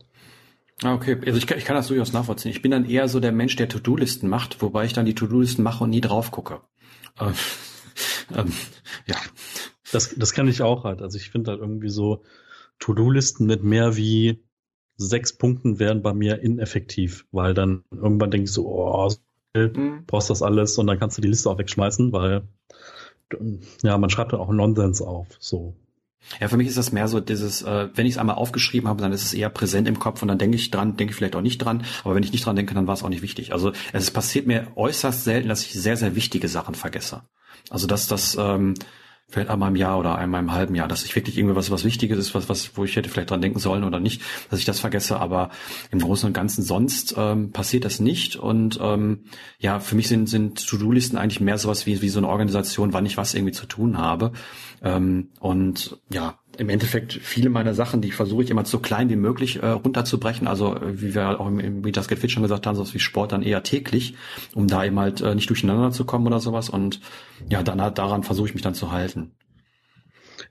Ah, okay, also ich kann, ich kann das durchaus nachvollziehen. Ich bin dann eher so der Mensch, der To-Do-Listen macht, wobei ich dann die To-Do-Listen mache und nie drauf gucke. Ähm, ähm, ja. Das, das kann ich auch halt. Also ich finde halt irgendwie so To-Do-Listen mit mehr wie sechs Punkten wären bei mir ineffektiv, weil dann irgendwann denke ich so, oh, mhm. brauchst das alles und dann kannst du die Liste auch wegschmeißen, weil ja, man schreibt dann auch Nonsens auf. So. Ja, für mich ist das mehr so dieses, äh, wenn ich es einmal aufgeschrieben habe, dann ist es eher präsent im Kopf und dann denke ich dran, denke ich vielleicht auch nicht dran. Aber wenn ich nicht dran denke, dann war es auch nicht wichtig. Also es passiert mir äußerst selten, dass ich sehr, sehr wichtige Sachen vergesse. Also dass das ähm, vielleicht einmal im Jahr oder einmal im halben Jahr, dass ich wirklich irgendwie was, was Wichtiges ist, was, was, wo ich hätte vielleicht dran denken sollen oder nicht, dass ich das vergesse, aber im Großen und Ganzen sonst ähm, passiert das nicht. Und ähm, ja, für mich sind, sind To-Do-Listen eigentlich mehr sowas wie, wie so eine Organisation, wann ich was irgendwie zu tun habe. Ähm, und ja, im Endeffekt viele meiner Sachen, die versuche ich immer so klein wie möglich äh, runterzubrechen. Also äh, wie wir auch im, im Mitas Get Fit schon gesagt haben, so wie Sport dann eher täglich, um da eben halt äh, nicht durcheinander zu kommen oder sowas. Und ja, dann halt daran versuche ich mich dann zu halten.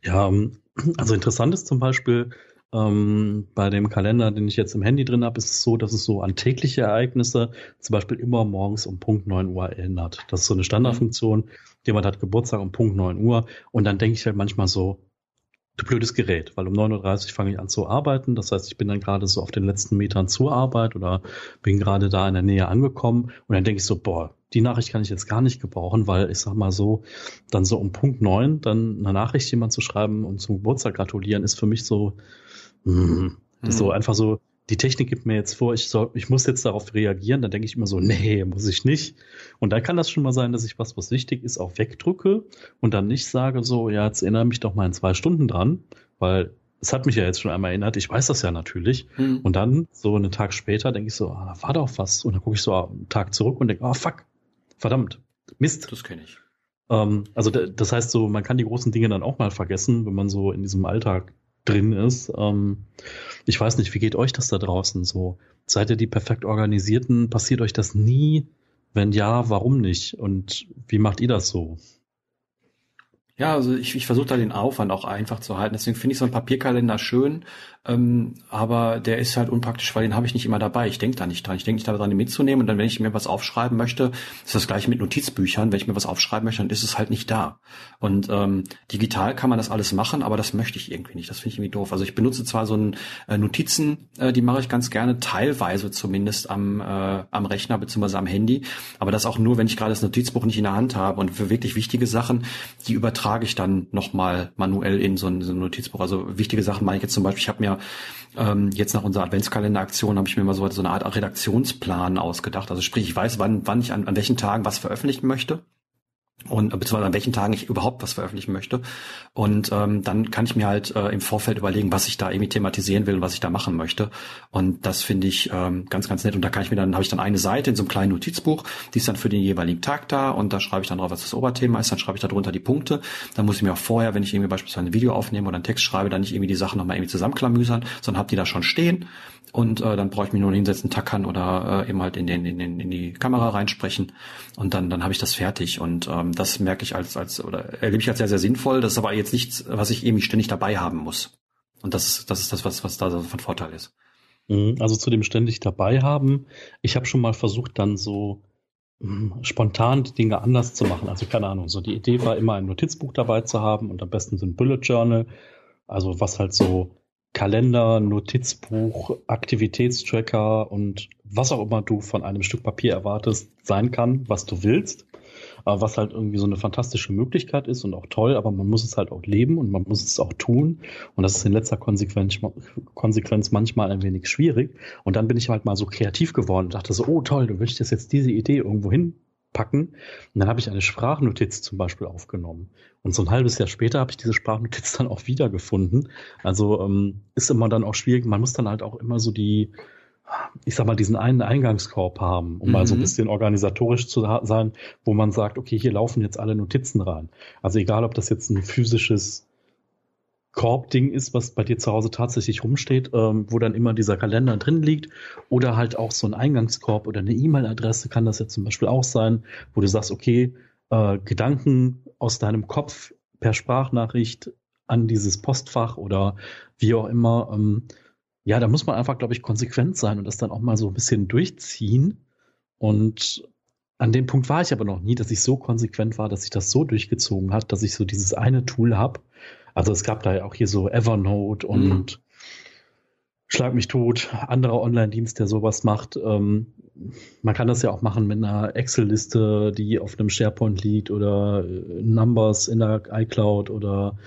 Ja, ähm, also interessant ist zum Beispiel, ähm, bei dem Kalender, den ich jetzt im Handy drin habe, ist es so, dass es so an tägliche Ereignisse zum Beispiel immer morgens um Punkt 9 Uhr erinnert. Das ist so eine Standardfunktion. Jemand hat Geburtstag um Punkt 9 Uhr und dann denke ich halt manchmal so, du blödes Gerät, weil um 9.30 Uhr fange ich an zu arbeiten. Das heißt, ich bin dann gerade so auf den letzten Metern zur Arbeit oder bin gerade da in der Nähe angekommen und dann denke ich so, boah, die Nachricht kann ich jetzt gar nicht gebrauchen, weil ich sag mal so, dann so um Punkt neun dann eine Nachricht jemand zu schreiben und zum Geburtstag gratulieren, ist für mich so, mh, das ist so mhm. einfach so, die Technik gibt mir jetzt vor, ich soll, ich muss jetzt darauf reagieren, dann denke ich immer so, nee, muss ich nicht. Und dann kann das schon mal sein, dass ich was, was wichtig ist, auch wegdrücke und dann nicht sage so, ja, jetzt erinnere mich doch mal in zwei Stunden dran, weil es hat mich ja jetzt schon einmal erinnert, ich weiß das ja natürlich. Mhm. Und dann, so einen Tag später, denke ich so, ah, da war doch was. Und dann gucke ich so einen Tag zurück und denke, ah, oh, fuck, verdammt, Mist. Das kenne ich. Ähm, also das heißt so, man kann die großen Dinge dann auch mal vergessen, wenn man so in diesem Alltag drin ist. Ähm, ich weiß nicht, wie geht euch das da draußen so? Seid ihr die perfekt organisierten? Passiert euch das nie? Wenn ja, warum nicht? Und wie macht ihr das so? Ja, also ich, ich versuche da den Aufwand auch einfach zu halten. Deswegen finde ich so einen Papierkalender schön, ähm, aber der ist halt unpraktisch, weil den habe ich nicht immer dabei. Ich denke da nicht dran. Ich denke nicht daran, den mitzunehmen. Und dann, wenn ich mir was aufschreiben möchte, ist das gleiche mit Notizbüchern. Wenn ich mir was aufschreiben möchte, dann ist es halt nicht da. Und ähm, digital kann man das alles machen, aber das möchte ich irgendwie nicht. Das finde ich irgendwie doof. Also ich benutze zwar so ein äh, Notizen, äh, die mache ich ganz gerne, teilweise zumindest am, äh, am Rechner bzw. am Handy, aber das auch nur, wenn ich gerade das Notizbuch nicht in der Hand habe. Und für wirklich wichtige Sachen, die übertragen übertrage ich dann nochmal manuell in so ein, so ein, Notizbuch. Also wichtige Sachen meine ich jetzt zum Beispiel, ich habe mir ähm, jetzt nach unserer Adventskalender-Aktion habe ich mir mal so, so eine Art Redaktionsplan ausgedacht. Also sprich, ich weiß, wann, wann ich an, an welchen Tagen was veröffentlichen möchte und beziehungsweise an welchen Tagen ich überhaupt was veröffentlichen möchte. Und ähm, dann kann ich mir halt äh, im Vorfeld überlegen, was ich da irgendwie thematisieren will und was ich da machen möchte. Und das finde ich ähm, ganz, ganz nett. Und da kann ich mir dann, habe ich dann eine Seite in so einem kleinen Notizbuch, die ist dann für den jeweiligen Tag da und da schreibe ich dann drauf, was das Oberthema ist, dann schreibe ich da drunter die Punkte. Dann muss ich mir auch vorher, wenn ich irgendwie beispielsweise ein Video aufnehme oder einen Text schreibe, dann nicht irgendwie die Sachen nochmal irgendwie zusammenklamüsern, sondern habe die da schon stehen und äh, dann brauche ich mich nur hinsetzen, tackern oder äh, eben halt in, den, in, den, in die Kamera reinsprechen und dann, dann habe ich das fertig und ähm, das merke ich als, als oder erlebe ich als sehr, sehr sinnvoll. Das ist aber jetzt nichts, was ich irgendwie ständig dabei haben muss. Und das, das ist das, was, was da so von Vorteil ist. Mhm, also zu dem ständig dabei haben. Ich habe schon mal versucht, dann so hm, spontan die Dinge anders zu machen. Also keine Ahnung, so die Idee war immer ein Notizbuch dabei zu haben und am besten so ein Bullet Journal. Also was halt so Kalender, Notizbuch, Aktivitätstracker und was auch immer du von einem Stück Papier erwartest, sein kann, was du willst. Was halt irgendwie so eine fantastische Möglichkeit ist und auch toll, aber man muss es halt auch leben und man muss es auch tun. Und das ist in letzter Konsequenz, Konsequenz manchmal ein wenig schwierig. Und dann bin ich halt mal so kreativ geworden und dachte so, oh toll, du möchtest jetzt diese Idee irgendwo hin packen. Und dann habe ich eine Sprachnotiz zum Beispiel aufgenommen. Und so ein halbes Jahr später habe ich diese Sprachnotiz dann auch wiedergefunden. Also ähm, ist immer dann auch schwierig. Man muss dann halt auch immer so die, ich sag mal, diesen einen Eingangskorb haben, um mhm. mal so ein mhm. bisschen organisatorisch zu sein, wo man sagt, okay, hier laufen jetzt alle Notizen rein. Also egal, ob das jetzt ein physisches Korbding ist, was bei dir zu Hause tatsächlich rumsteht, ähm, wo dann immer dieser Kalender drin liegt. Oder halt auch so ein Eingangskorb oder eine E-Mail-Adresse kann das ja zum Beispiel auch sein, wo du sagst, okay, äh, Gedanken aus deinem Kopf per Sprachnachricht an dieses Postfach oder wie auch immer. Ähm, ja, da muss man einfach, glaube ich, konsequent sein und das dann auch mal so ein bisschen durchziehen. Und an dem Punkt war ich aber noch nie, dass ich so konsequent war, dass ich das so durchgezogen hat, dass ich so dieses eine Tool habe. Also es gab da ja auch hier so Evernote und mhm. Schlag mich tot, anderer Online-Dienst, der sowas macht. Ähm, man kann das ja auch machen mit einer Excel-Liste, die auf einem SharePoint liegt oder äh, Numbers in der iCloud oder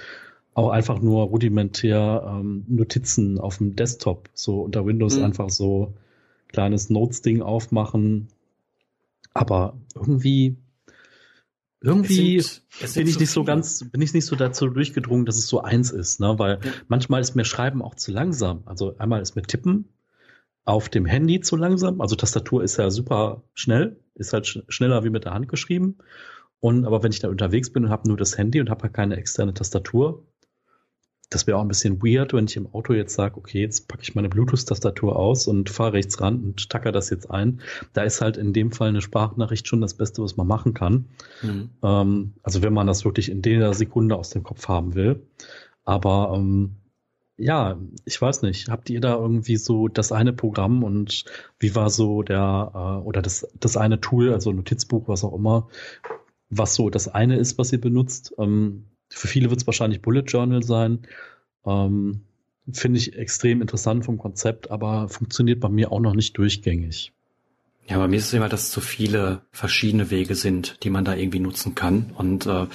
auch einfach nur rudimentär ähm, Notizen auf dem Desktop, so unter Windows mhm. einfach so kleines Notes-Ding aufmachen. Aber irgendwie irgendwie sind, bin ich so nicht so ganz, bin ich nicht so dazu durchgedrungen, dass es so eins ist, ne? Weil ja. manchmal ist mir Schreiben auch zu langsam. Also einmal ist mir Tippen auf dem Handy zu langsam. Also Tastatur ist ja super schnell, ist halt sch schneller wie mit der Hand geschrieben. Und aber wenn ich da unterwegs bin und habe nur das Handy und habe halt keine externe Tastatur, das wäre auch ein bisschen weird, wenn ich im Auto jetzt sage, okay, jetzt packe ich meine Bluetooth-Tastatur aus und fahre rechts ran und tacke das jetzt ein. Da ist halt in dem Fall eine Sprachnachricht schon das Beste, was man machen kann. Mhm. Ähm, also wenn man das wirklich in der Sekunde aus dem Kopf haben will. Aber ähm, ja, ich weiß nicht, habt ihr da irgendwie so das eine Programm und wie war so der, äh, oder das, das eine Tool, also Notizbuch, was auch immer, was so das eine ist, was ihr benutzt? Ähm, für viele wird es wahrscheinlich Bullet Journal sein. Ähm, Finde ich extrem interessant vom Konzept, aber funktioniert bei mir auch noch nicht durchgängig. Ja, bei mir ist es immer, dass es so viele verschiedene Wege sind, die man da irgendwie nutzen kann. Und äh,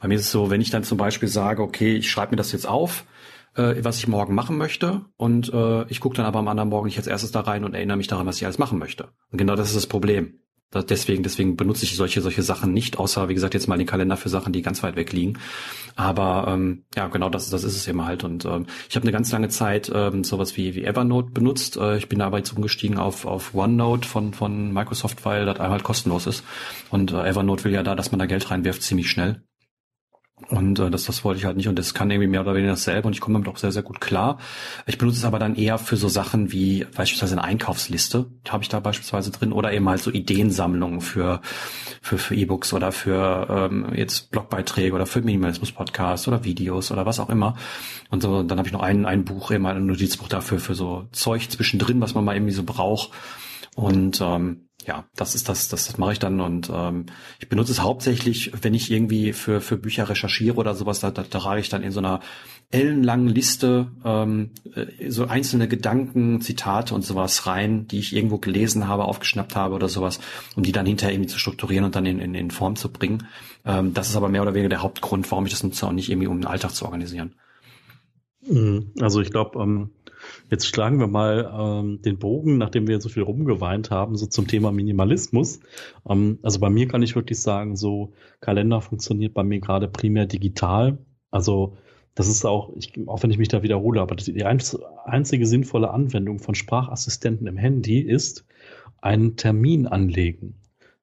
bei mir ist es so, wenn ich dann zum Beispiel sage, okay, ich schreibe mir das jetzt auf, äh, was ich morgen machen möchte, und äh, ich gucke dann aber am anderen Morgen nicht als erstes da rein und erinnere mich daran, was ich alles machen möchte. Und genau das ist das Problem. Deswegen, deswegen benutze ich solche, solche Sachen nicht, außer wie gesagt jetzt mal den Kalender für Sachen, die ganz weit weg liegen. Aber ähm, ja, genau das, das ist es immer halt. Und ähm, ich habe eine ganz lange Zeit ähm, sowas wie, wie Evernote benutzt. Äh, ich bin da aber jetzt umgestiegen auf, auf OneNote von, von Microsoft, weil das halt kostenlos ist. Und äh, Evernote will ja da, dass man da Geld reinwirft, ziemlich schnell. Und äh, das, das wollte ich halt nicht und das kann irgendwie mehr oder weniger dasselbe und ich komme damit auch sehr, sehr gut klar. Ich benutze es aber dann eher für so Sachen wie beispielsweise eine Einkaufsliste, habe ich da beispielsweise drin, oder eben halt so Ideensammlungen für für für E-Books oder für ähm, jetzt Blogbeiträge oder für Minimalismus-Podcasts oder Videos oder was auch immer. Und so, dann habe ich noch ein, ein Buch, eben ein Notizbuch dafür, für so Zeug zwischendrin, was man mal irgendwie so braucht. Und ähm, ja, das ist das, das, das mache ich dann und ähm, ich benutze es hauptsächlich, wenn ich irgendwie für für Bücher recherchiere oder sowas, da, da trage ich dann in so einer ellenlangen Liste ähm, äh, so einzelne Gedanken, Zitate und sowas rein, die ich irgendwo gelesen habe, aufgeschnappt habe oder sowas, um die dann hinterher irgendwie zu strukturieren und dann in, in, in Form zu bringen. Ähm, das ist aber mehr oder weniger der Hauptgrund, warum ich das nutze und nicht irgendwie um den Alltag zu organisieren. Mhm. Also ich glaube, ähm, Jetzt schlagen wir mal ähm, den Bogen, nachdem wir so viel rumgeweint haben, so zum Thema Minimalismus. Ähm, also bei mir kann ich wirklich sagen, so Kalender funktioniert bei mir gerade primär digital. Also das ist auch, ich, auch wenn ich mich da wiederhole, aber die einzige sinnvolle Anwendung von Sprachassistenten im Handy ist einen Termin anlegen.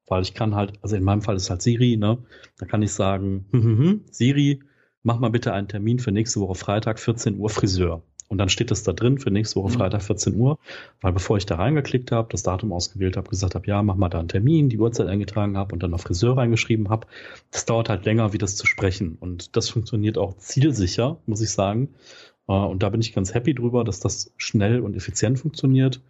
Weil ich kann halt, also in meinem Fall ist halt Siri, ne? Da kann ich sagen, hm, hm, hm, Siri, mach mal bitte einen Termin für nächste Woche Freitag, 14 Uhr Friseur. Und dann steht das da drin für nächste Woche mhm. Freitag 14 Uhr, weil bevor ich da reingeklickt habe, das Datum ausgewählt habe, gesagt habe, ja, mach mal da einen Termin, die Uhrzeit eingetragen habe und dann auf Friseur reingeschrieben habe, das dauert halt länger, wie das zu sprechen. Und das funktioniert auch zielsicher, muss ich sagen. Äh, und da bin ich ganz happy drüber, dass das schnell und effizient funktioniert.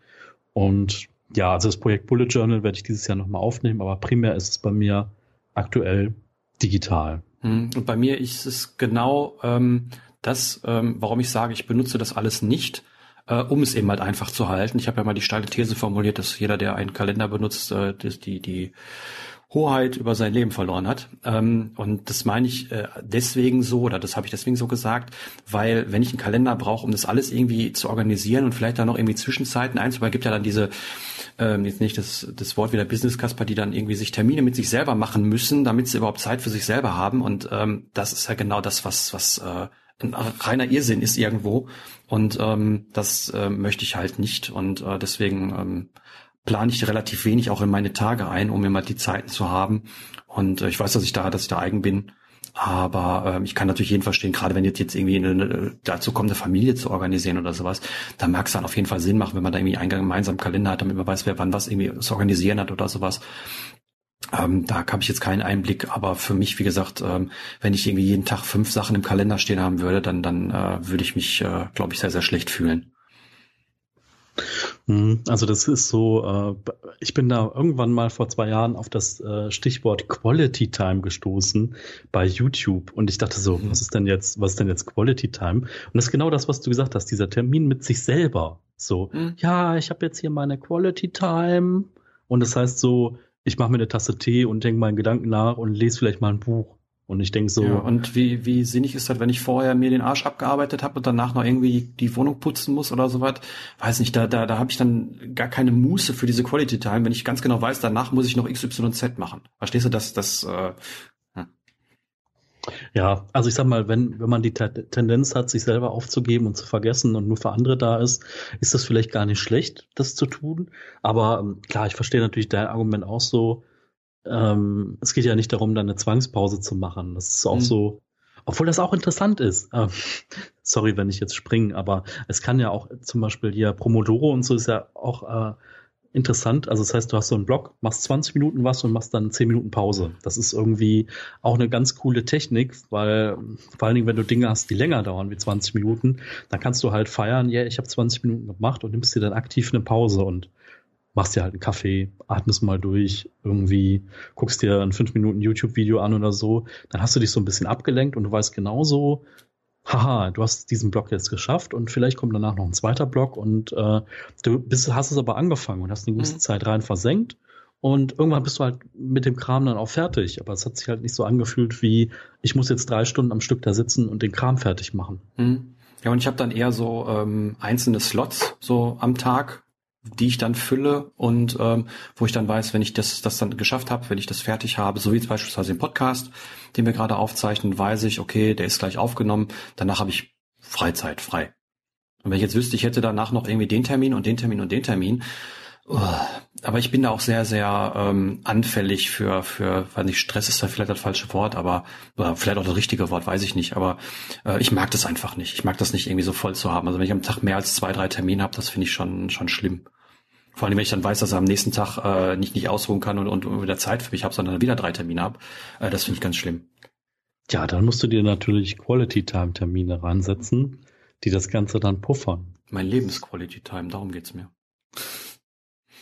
Und ja, also das Projekt Bullet Journal werde ich dieses Jahr nochmal aufnehmen, aber primär ist es bei mir aktuell digital. Mhm. Und bei mir ist es genau ähm, das, ähm, warum ich sage, ich benutze das alles nicht, äh, um es eben halt einfach zu halten. Ich habe ja mal die steile These formuliert, dass jeder, der einen Kalender benutzt, äh, die, die Hoheit über sein Leben verloren hat. Ähm, und das meine ich äh, deswegen so, oder das habe ich deswegen so gesagt, weil wenn ich einen Kalender brauche, um das alles irgendwie zu organisieren und vielleicht da noch irgendwie Zwischenzeiten einzubauen, gibt ja dann diese, ähm, jetzt nicht das, das Wort wieder Business Casper, die dann irgendwie sich Termine mit sich selber machen müssen, damit sie überhaupt Zeit für sich selber haben. Und ähm, das ist ja genau das, was, was äh, ein reiner Irrsinn ist irgendwo. Und ähm, das äh, möchte ich halt nicht. Und äh, deswegen ähm, plane ich relativ wenig auch in meine Tage ein, um immer die Zeiten zu haben. Und äh, ich weiß, dass ich da, dass ich da eigen bin. Aber ähm, ich kann natürlich jeden verstehen, gerade wenn jetzt, jetzt irgendwie eine, dazu kommt, eine Familie zu organisieren oder sowas, da mag es dann auf jeden Fall Sinn machen, wenn man da irgendwie einen gemeinsamen Kalender hat, damit man weiß, wer wann was irgendwie zu organisieren hat oder sowas. Ähm, da habe ich jetzt keinen Einblick, aber für mich, wie gesagt, ähm, wenn ich irgendwie jeden Tag fünf Sachen im Kalender stehen haben würde, dann, dann äh, würde ich mich, äh, glaube ich, sehr, sehr schlecht fühlen. Hm, also das ist so, äh, ich bin da irgendwann mal vor zwei Jahren auf das äh, Stichwort Quality Time gestoßen bei YouTube und ich dachte so, mhm. was ist denn jetzt, was ist denn jetzt Quality Time? Und das ist genau das, was du gesagt hast, dieser Termin mit sich selber. So, mhm. ja, ich habe jetzt hier meine Quality Time und das heißt so, ich mache mir eine Tasse Tee und denke meinen Gedanken nach und lese vielleicht mal ein Buch. Und ich denke so. Ja, und wie, wie sinnig ist das, wenn ich vorher mir den Arsch abgearbeitet habe und danach noch irgendwie die Wohnung putzen muss oder so was? Weiß nicht, da, da, da habe ich dann gar keine Muße für diese Quality Time, wenn ich ganz genau weiß, danach muss ich noch XYZ machen. Verstehst du, dass das äh. Ja, also ich sag mal, wenn, wenn man die Tendenz hat, sich selber aufzugeben und zu vergessen und nur für andere da ist, ist das vielleicht gar nicht schlecht, das zu tun. Aber ähm, klar, ich verstehe natürlich dein Argument auch so, ähm, es geht ja nicht darum, dann eine Zwangspause zu machen. Das ist auch mhm. so, obwohl das auch interessant ist. Ähm, sorry, wenn ich jetzt springe, aber es kann ja auch zum Beispiel hier Promodoro und so ist ja auch äh, interessant. Also das heißt, du hast so einen Block, machst 20 Minuten was und machst dann 10 Minuten Pause. Das ist irgendwie auch eine ganz coole Technik, weil vor allen Dingen, wenn du Dinge hast, die länger dauern wie 20 Minuten, dann kannst du halt feiern, ja, ich habe 20 Minuten gemacht und nimmst dir dann aktiv eine Pause und machst dir halt einen Kaffee, atmest mal durch, irgendwie guckst dir ein fünf Minuten YouTube-Video an oder so, dann hast du dich so ein bisschen abgelenkt und du weißt genauso, haha, du hast diesen Block jetzt geschafft und vielleicht kommt danach noch ein zweiter Block und äh, du bist, hast es aber angefangen und hast eine gewisse mhm. Zeit rein versenkt und irgendwann bist du halt mit dem Kram dann auch fertig. Aber es hat sich halt nicht so angefühlt wie, ich muss jetzt drei Stunden am Stück da sitzen und den Kram fertig machen. Mhm. Ja, und ich habe dann eher so ähm, einzelne Slots so am Tag, die ich dann fülle und ähm, wo ich dann weiß, wenn ich das, das dann geschafft habe, wenn ich das fertig habe, so wie beispielsweise den Podcast, den wir gerade aufzeichnen, weiß ich, okay, der ist gleich aufgenommen, danach habe ich Freizeit, frei. Und wenn ich jetzt wüsste, ich hätte danach noch irgendwie den Termin und den Termin und den Termin, aber ich bin da auch sehr, sehr ähm, anfällig für, für, weil nicht Stress ist da vielleicht das falsche Wort, aber oder vielleicht auch das richtige Wort, weiß ich nicht. Aber äh, ich mag das einfach nicht. Ich mag das nicht irgendwie so voll zu haben. Also wenn ich am Tag mehr als zwei, drei Termine habe, das finde ich schon schon schlimm. Vor allem, wenn ich dann weiß, dass er am nächsten Tag äh, nicht nicht ausruhen kann und, und wieder Zeit für mich habe, sondern wieder drei Termine habe, äh, das finde ich ganz schlimm. Ja, dann musst du dir natürlich Quality Time Termine ransetzen, die das Ganze dann puffern. Mein Lebens-Quality Time, darum geht's mir.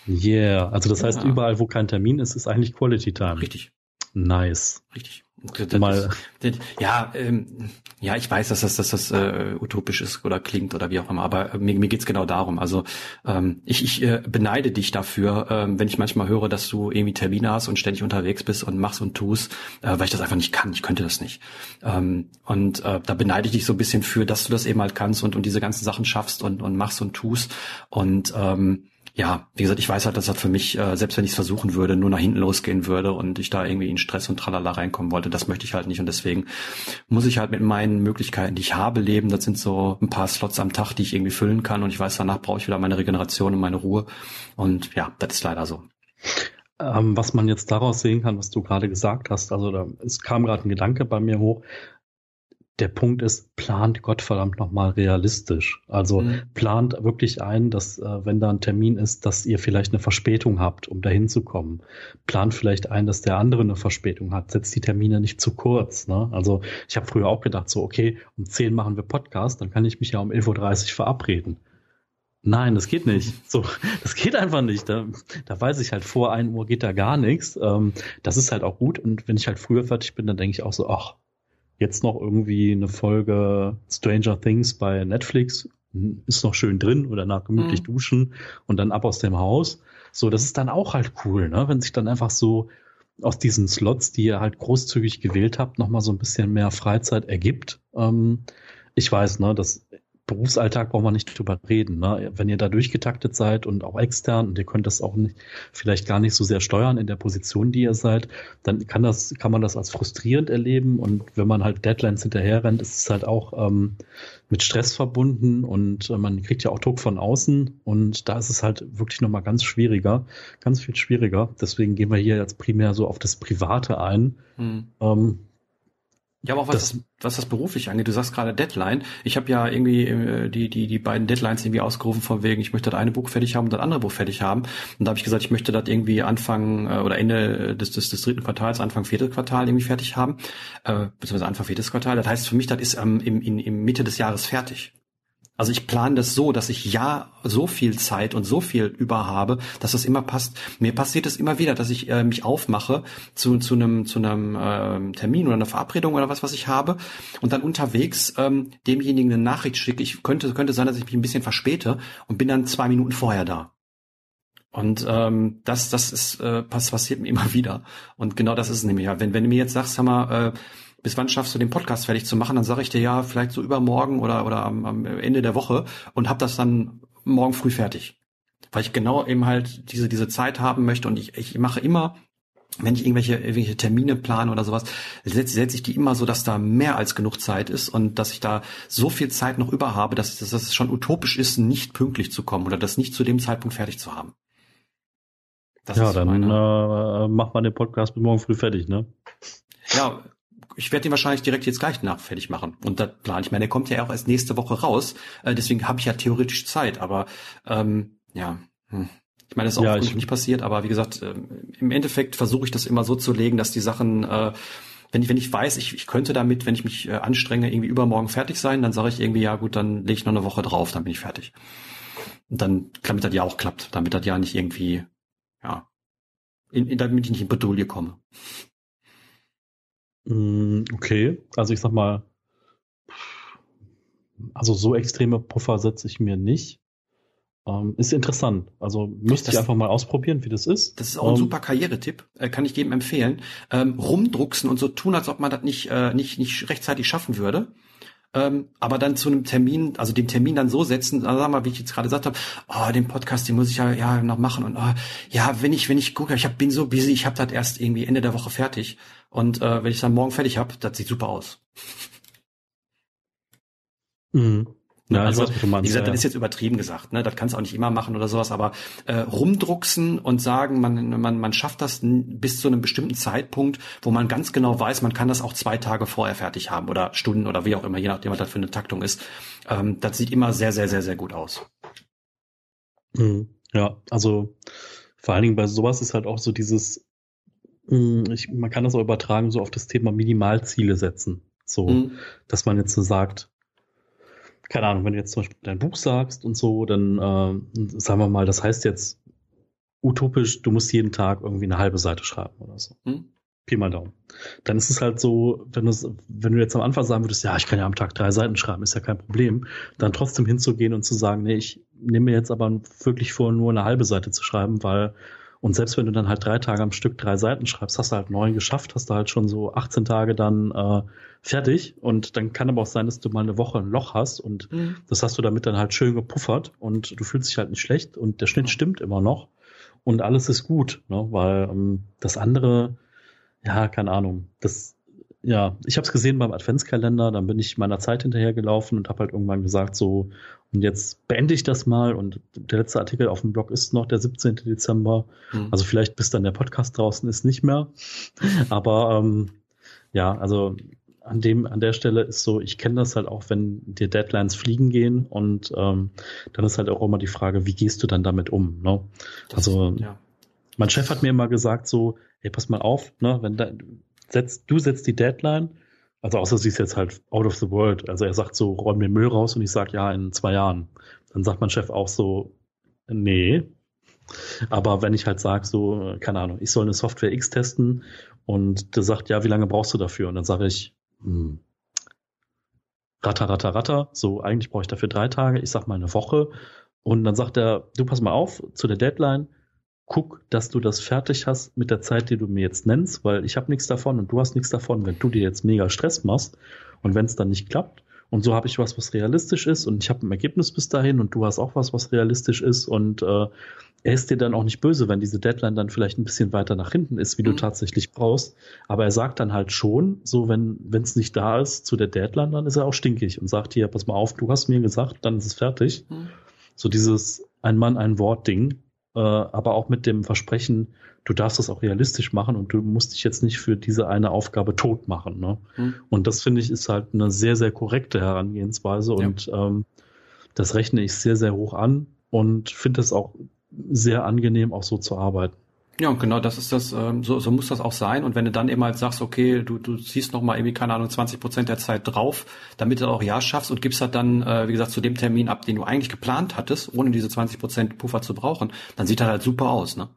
Yeah, also das ja. heißt, überall, wo kein Termin ist, ist eigentlich Quality Time. Richtig. Nice. Richtig. Das, Mal. Das, ja, ähm, ja, ich weiß, dass das, dass das äh, utopisch ist oder klingt oder wie auch immer, aber äh, mir, mir geht's genau darum. Also ähm, ich, ich äh, beneide dich dafür, ähm, wenn ich manchmal höre, dass du irgendwie Termine hast und ständig unterwegs bist und machst und tust, äh, weil ich das einfach nicht kann. Ich könnte das nicht. Ähm, und äh, da beneide ich dich so ein bisschen für, dass du das eben halt kannst und, und diese ganzen Sachen schaffst und, und machst und tust. Und ähm, ja, wie gesagt, ich weiß halt, dass das für mich, äh, selbst wenn ich es versuchen würde, nur nach hinten losgehen würde und ich da irgendwie in Stress und Tralala reinkommen wollte. Das möchte ich halt nicht und deswegen muss ich halt mit meinen Möglichkeiten, die ich habe, leben. Das sind so ein paar Slots am Tag, die ich irgendwie füllen kann und ich weiß, danach brauche ich wieder meine Regeneration und meine Ruhe und ja, das ist leider so. Ähm, was man jetzt daraus sehen kann, was du gerade gesagt hast, also da, es kam gerade ein Gedanke bei mir hoch, der Punkt ist, plant Gottverdammt nochmal realistisch. Also mhm. plant wirklich ein, dass äh, wenn da ein Termin ist, dass ihr vielleicht eine Verspätung habt, um dahin zu kommen. Plant vielleicht ein, dass der andere eine Verspätung hat. Setzt die Termine nicht zu kurz. Ne? Also ich habe früher auch gedacht, so, okay, um 10 machen wir Podcast, dann kann ich mich ja um 11.30 Uhr verabreden. Nein, das geht nicht. So, das geht einfach nicht. Da, da weiß ich halt, vor 1 Uhr geht da gar nichts. Ähm, das ist halt auch gut. Und wenn ich halt früher fertig bin, dann denke ich auch so, ach, jetzt noch irgendwie eine Folge Stranger Things bei Netflix, ist noch schön drin oder nach gemütlich mhm. duschen und dann ab aus dem Haus. So, das ist dann auch halt cool, ne? Wenn sich dann einfach so aus diesen Slots, die ihr halt großzügig gewählt habt, nochmal so ein bisschen mehr Freizeit ergibt. Ähm, ich weiß, ne, das Berufsalltag brauchen wir nicht drüber reden. Ne? Wenn ihr da durchgetaktet seid und auch extern und ihr könnt das auch nicht, vielleicht gar nicht so sehr steuern in der Position, die ihr seid, dann kann das, kann man das als frustrierend erleben und wenn man halt Deadlines hinterher rennt, ist es halt auch ähm, mit Stress verbunden und äh, man kriegt ja auch Druck von außen und da ist es halt wirklich nochmal ganz schwieriger, ganz viel schwieriger. Deswegen gehen wir hier jetzt primär so auf das Private ein. Hm. Ähm, ja, aber auch was das, das, was das beruflich angeht, du sagst gerade Deadline. Ich habe ja irgendwie äh, die, die, die beiden Deadlines irgendwie ausgerufen von wegen, ich möchte das eine Buch fertig haben und das andere Buch fertig haben. Und da habe ich gesagt, ich möchte das irgendwie Anfang äh, oder Ende des, des, des dritten Quartals, Anfang viertes Quartal irgendwie fertig haben. Äh, beziehungsweise Anfang viertes Quartal. Das heißt für mich, das ist ähm, im, in, im Mitte des Jahres fertig. Also ich plane das so, dass ich ja so viel Zeit und so viel über habe, dass das immer passt. Mir passiert es immer wieder, dass ich äh, mich aufmache zu, zu einem zu einem äh, Termin oder einer Verabredung oder was, was ich habe und dann unterwegs ähm, demjenigen eine Nachricht schicke. Ich könnte könnte sein, dass ich mich ein bisschen verspäte und bin dann zwei Minuten vorher da. Und ähm, das das ist äh, passiert mir immer wieder. Und genau das ist es nämlich. Wenn wenn du mir jetzt sagst, sag mal äh, bis wann schaffst du den Podcast fertig zu machen? Dann sage ich dir ja, vielleicht so übermorgen oder, oder am, am Ende der Woche und habe das dann morgen früh fertig. Weil ich genau eben halt diese, diese Zeit haben möchte und ich, ich mache immer, wenn ich irgendwelche, irgendwelche Termine plane oder sowas, setze setz ich die immer so, dass da mehr als genug Zeit ist und dass ich da so viel Zeit noch über habe, dass, dass es schon utopisch ist, nicht pünktlich zu kommen oder das nicht zu dem Zeitpunkt fertig zu haben. Das ja, dann äh, macht man den Podcast bis morgen früh fertig, ne? Ja, ich werde den wahrscheinlich direkt jetzt gleich nach fertig machen. Und da plane ich meine, der kommt ja auch erst nächste Woche raus. Äh, deswegen habe ich ja theoretisch Zeit. Aber ähm, ja, hm. ich meine, das ist auch ja, nicht passiert. Aber wie gesagt, äh, im Endeffekt versuche ich das immer so zu legen, dass die Sachen äh, wenn ich, wenn ich weiß, ich, ich könnte damit, wenn ich mich äh, anstrenge, irgendwie übermorgen fertig sein, dann sage ich irgendwie, ja gut, dann lege ich noch eine Woche drauf, dann bin ich fertig. Und dann, damit das ja auch klappt, damit das ja nicht irgendwie, ja, in, in, damit ich nicht in Bredouille komme. Mm, okay, also ich sag mal, also so extreme Puffer setze ich mir nicht. Ähm, ist interessant. Also müsste das, ich einfach mal ausprobieren, wie das ist. Das ist auch ein ähm, super Karrieretipp, äh, kann ich jedem empfehlen. Ähm, rumdrucksen und so tun, als ob man das nicht, äh, nicht, nicht rechtzeitig schaffen würde. Ähm, aber dann zu einem Termin, also den Termin dann so setzen, also sag mal, wie ich jetzt gerade gesagt habe, oh, den Podcast, den muss ich ja, ja noch machen und oh, ja, wenn ich wenn ich gucke, ich hab, bin so busy, ich habe das erst irgendwie Ende der Woche fertig und äh, wenn ich dann morgen fertig habe, das sieht super aus. Mhm. Ja, also, weiß, meinst, wie gesagt, ja. das ist jetzt übertrieben gesagt, ne? Das kannst du auch nicht immer machen oder sowas, aber äh, rumdrucksen und sagen, man, man, man schafft das bis zu einem bestimmten Zeitpunkt, wo man ganz genau weiß, man kann das auch zwei Tage vorher fertig haben oder Stunden oder wie auch immer, je nachdem, was das für eine Taktung ist. Ähm, das sieht immer sehr, sehr, sehr, sehr gut aus. Mhm. Ja, also vor allen Dingen bei sowas ist halt auch so dieses, mh, ich, man kann das auch übertragen so auf das Thema Minimalziele setzen. So, mhm. dass man jetzt so sagt, keine Ahnung, wenn du jetzt zum Beispiel dein Buch sagst und so, dann äh, sagen wir mal, das heißt jetzt utopisch, du musst jeden Tag irgendwie eine halbe Seite schreiben oder so. Hm? Pi mal Daumen. Dann ist es halt so, wenn du, wenn du jetzt am Anfang sagen würdest, ja, ich kann ja am Tag drei Seiten schreiben, ist ja kein Problem, dann trotzdem hinzugehen und zu sagen, nee, ich nehme mir jetzt aber wirklich vor, nur eine halbe Seite zu schreiben, weil und selbst wenn du dann halt drei Tage am Stück drei Seiten schreibst, hast du halt neun geschafft, hast du halt schon so 18 Tage dann äh, fertig. Und dann kann aber auch sein, dass du mal eine Woche ein Loch hast und mhm. das hast du damit dann halt schön gepuffert und du fühlst dich halt nicht schlecht und der Schnitt stimmt immer noch und alles ist gut, ne? weil ähm, das andere, ja, keine Ahnung, das ja, ich habe es gesehen beim Adventskalender, dann bin ich meiner Zeit hinterhergelaufen und habe halt irgendwann gesagt, so, und jetzt beende ich das mal. Und der letzte Artikel auf dem Blog ist noch der 17. Dezember. Mhm. Also vielleicht bis dann der Podcast draußen ist nicht mehr. Aber ähm, ja, also an dem, an der Stelle ist so, ich kenne das halt auch, wenn dir Deadlines fliegen gehen und ähm, dann ist halt auch immer die Frage, wie gehst du dann damit um? Ne? Das, also ja. mein Chef hat mir immer gesagt so, hey, pass mal auf, ne, wenn da, setzt, du setzt die Deadline, also außer sie ist jetzt halt out of the world. Also er sagt so, räum den Müll raus und ich sag ja in zwei Jahren. Dann sagt mein Chef auch so, nee. Aber wenn ich halt sage, so, keine Ahnung, ich soll eine Software X testen und der sagt, ja, wie lange brauchst du dafür? Und dann sage ich, hm, ratter, ratter, ratter. So, eigentlich brauche ich dafür drei Tage. Ich sag mal eine Woche. Und dann sagt er, du pass mal auf zu der Deadline guck, dass du das fertig hast mit der Zeit, die du mir jetzt nennst, weil ich habe nichts davon und du hast nichts davon, wenn du dir jetzt mega Stress machst und wenn es dann nicht klappt. Und so habe ich was, was realistisch ist und ich habe ein Ergebnis bis dahin und du hast auch was, was realistisch ist und äh, er ist dir dann auch nicht böse, wenn diese Deadline dann vielleicht ein bisschen weiter nach hinten ist, wie mhm. du tatsächlich brauchst. Aber er sagt dann halt schon, so wenn es nicht da ist zu der Deadline, dann ist er auch stinkig und sagt hier, pass mal auf, du hast mir gesagt, dann ist es fertig. Mhm. So dieses ein Mann ein Wort Ding aber auch mit dem Versprechen, du darfst das auch realistisch machen und du musst dich jetzt nicht für diese eine Aufgabe tot machen. Ne? Mhm. Und das finde ich ist halt eine sehr, sehr korrekte Herangehensweise ja. und ähm, das rechne ich sehr, sehr hoch an und finde es auch sehr angenehm, auch so zu arbeiten. Ja, und genau das ist das, ähm, so, so muss das auch sein. Und wenn du dann eben halt sagst, okay, du, du ziehst noch mal irgendwie, keine Ahnung, 20 Prozent der Zeit drauf, damit du auch Ja schaffst und gibst halt dann, äh, wie gesagt, zu dem Termin ab, den du eigentlich geplant hattest, ohne diese 20 Prozent Puffer zu brauchen, dann sieht er halt super aus, ne?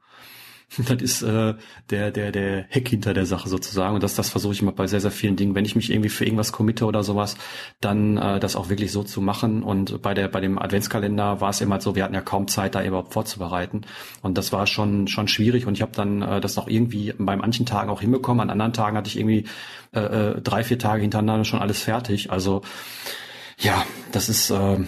Das ist äh, der, der, der Heck hinter der Sache sozusagen. Und das, das versuche ich immer bei sehr, sehr vielen Dingen. Wenn ich mich irgendwie für irgendwas committe oder sowas, dann äh, das auch wirklich so zu machen. Und bei der, bei dem Adventskalender war es immer so, wir hatten ja kaum Zeit, da überhaupt vorzubereiten. Und das war schon, schon schwierig. Und ich habe dann äh, das noch irgendwie bei manchen Tagen auch hinbekommen. An anderen Tagen hatte ich irgendwie äh, äh, drei, vier Tage hintereinander schon alles fertig. Also ja, das ist äh,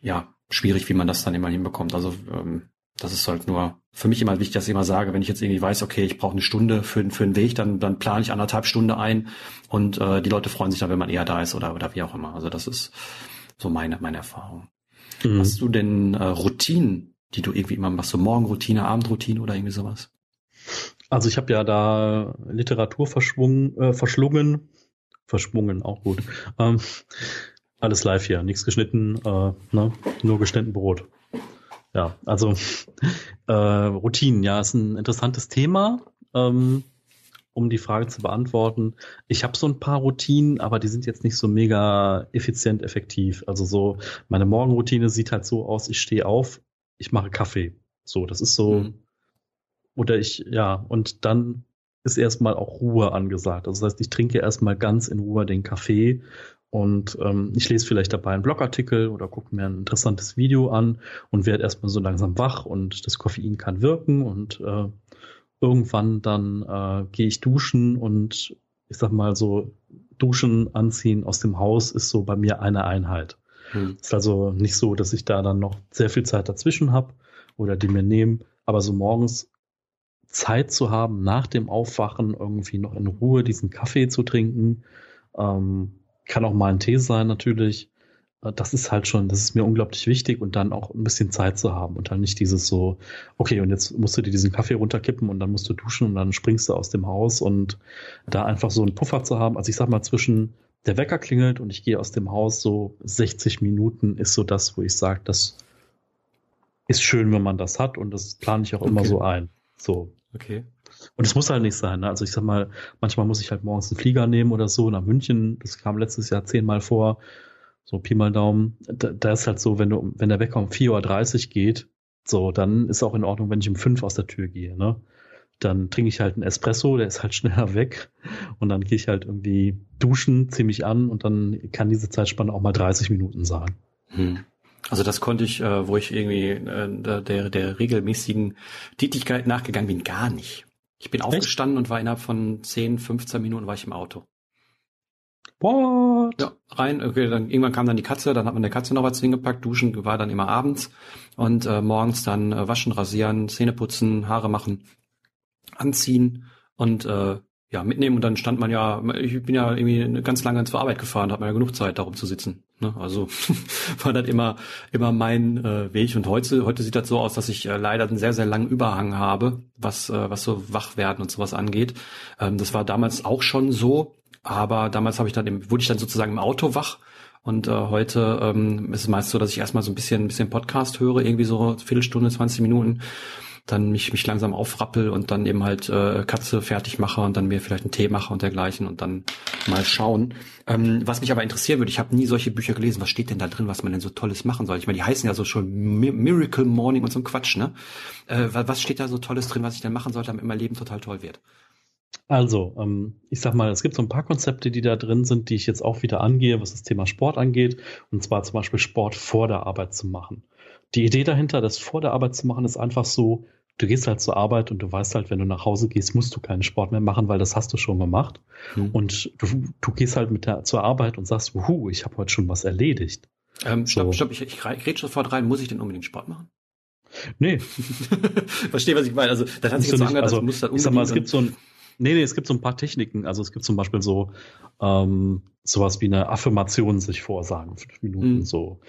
ja schwierig, wie man das dann immer hinbekommt. Also ähm, das ist halt nur für mich immer wichtig, dass ich immer sage, wenn ich jetzt irgendwie weiß, okay, ich brauche eine Stunde für, für einen Weg, dann, dann plane ich anderthalb Stunden ein und äh, die Leute freuen sich dann, wenn man eher da ist oder, oder wie auch immer. Also das ist so meine, meine Erfahrung. Mhm. Hast du denn äh, Routinen, die du irgendwie immer machst, so Morgenroutine, Abendroutine oder irgendwie sowas? Also ich habe ja da Literatur verschwungen, äh, verschlungen, verschwungen, auch gut. Ähm, alles live hier, nichts geschnitten, äh, ne? nur geschnitten Brot. Ja, also äh, Routinen, ja, ist ein interessantes Thema, ähm, um die Frage zu beantworten. Ich habe so ein paar Routinen, aber die sind jetzt nicht so mega effizient, effektiv. Also so, meine Morgenroutine sieht halt so aus, ich stehe auf, ich mache Kaffee. So, das ist so, mhm. oder ich, ja, und dann ist erstmal auch Ruhe angesagt. Also das heißt, ich trinke erstmal ganz in Ruhe den Kaffee und ähm, ich lese vielleicht dabei einen Blogartikel oder gucke mir ein interessantes Video an und werde erstmal so langsam wach und das Koffein kann wirken und äh, irgendwann dann äh, gehe ich duschen und ich sag mal so, duschen, anziehen aus dem Haus ist so bei mir eine Einheit. Hm. Ist also nicht so, dass ich da dann noch sehr viel Zeit dazwischen habe oder die mir nehmen, aber so morgens Zeit zu haben, nach dem Aufwachen irgendwie noch in Ruhe diesen Kaffee zu trinken, ähm, kann auch mal ein Tee sein natürlich. Äh, das ist halt schon, das ist mir unglaublich wichtig und dann auch ein bisschen Zeit zu haben und dann nicht dieses so, okay, und jetzt musst du dir diesen Kaffee runterkippen und dann musst du duschen und dann springst du aus dem Haus und da einfach so einen Puffer zu haben. Also ich sag mal, zwischen der Wecker klingelt und ich gehe aus dem Haus, so 60 Minuten ist so das, wo ich sage, das ist schön, wenn man das hat und das plane ich auch okay. immer so ein. So. Okay. Und es muss halt nicht sein. Ne? Also ich sag mal, manchmal muss ich halt morgens einen Flieger nehmen oder so nach München. Das kam letztes Jahr zehnmal vor. So Pi mal Daumen. Da, da ist halt so, wenn du, wenn der Wecker um 4.30 Uhr geht, so, dann ist auch in Ordnung, wenn ich um fünf aus der Tür gehe, ne? Dann trinke ich halt einen Espresso, der ist halt schneller weg. Und dann gehe ich halt irgendwie duschen, ziehe mich an und dann kann diese Zeitspanne auch mal 30 Minuten sein. Hm. Also das konnte ich, äh, wo ich irgendwie äh, der, der regelmäßigen Tätigkeit nachgegangen bin, gar nicht. Ich bin Echt? aufgestanden und war innerhalb von 10, 15 Minuten war ich im Auto. What? Ja, rein. Okay, dann irgendwann kam dann die Katze, dann hat man der Katze noch was hingepackt. Duschen war dann immer abends und äh, morgens dann äh, waschen, rasieren, Zähne putzen, Haare machen, anziehen und äh, ja, mitnehmen und dann stand man ja, ich bin ja irgendwie ganz lange zur Arbeit gefahren, hat man ja genug Zeit, darum zu sitzen. Ne? Also war das immer immer mein äh, Weg. Und heute heute sieht das so aus, dass ich äh, leider einen sehr sehr langen Überhang habe, was äh, was so Wachwerden und sowas angeht. Ähm, das war damals auch schon so, aber damals habe ich dann im, wurde ich dann sozusagen im Auto wach. Und äh, heute ähm, ist es meist so, dass ich erstmal so ein bisschen ein bisschen Podcast höre, irgendwie so Viertelstunde, 20 Minuten dann mich, mich langsam aufrappel und dann eben halt äh, Katze fertig mache und dann mir vielleicht einen Tee mache und dergleichen und dann mal schauen. Ähm, was mich aber interessieren würde, ich habe nie solche Bücher gelesen. Was steht denn da drin, was man denn so Tolles machen soll? Ich meine, die heißen ja so schon Miracle Morning und so ein Quatsch, ne? Äh, was steht da so Tolles drin, was ich denn machen sollte, damit mein Leben total toll wird? Also, ähm, ich sag mal, es gibt so ein paar Konzepte, die da drin sind, die ich jetzt auch wieder angehe, was das Thema Sport angeht. Und zwar zum Beispiel Sport vor der Arbeit zu machen. Die Idee dahinter, das vor der Arbeit zu machen, ist einfach so, du gehst halt zur Arbeit und du weißt halt, wenn du nach Hause gehst, musst du keinen Sport mehr machen, weil das hast du schon gemacht. Mhm. Und du, du gehst halt mit der zur Arbeit und sagst, wuhu, ich habe heute schon was erledigt. Ähm, stopp, so. stopp, ich, ich, rede sofort rein, muss ich denn unbedingt Sport machen? Nee. Verstehe, was ich meine. Also, das hat sich jetzt so angehört, also, das muss dann Ich sag mal, es gibt so ein, nee, nee, es gibt so ein paar Techniken. Also, es gibt zum Beispiel so, ähm, sowas wie eine Affirmation sich vorsagen, fünf Minuten mhm. so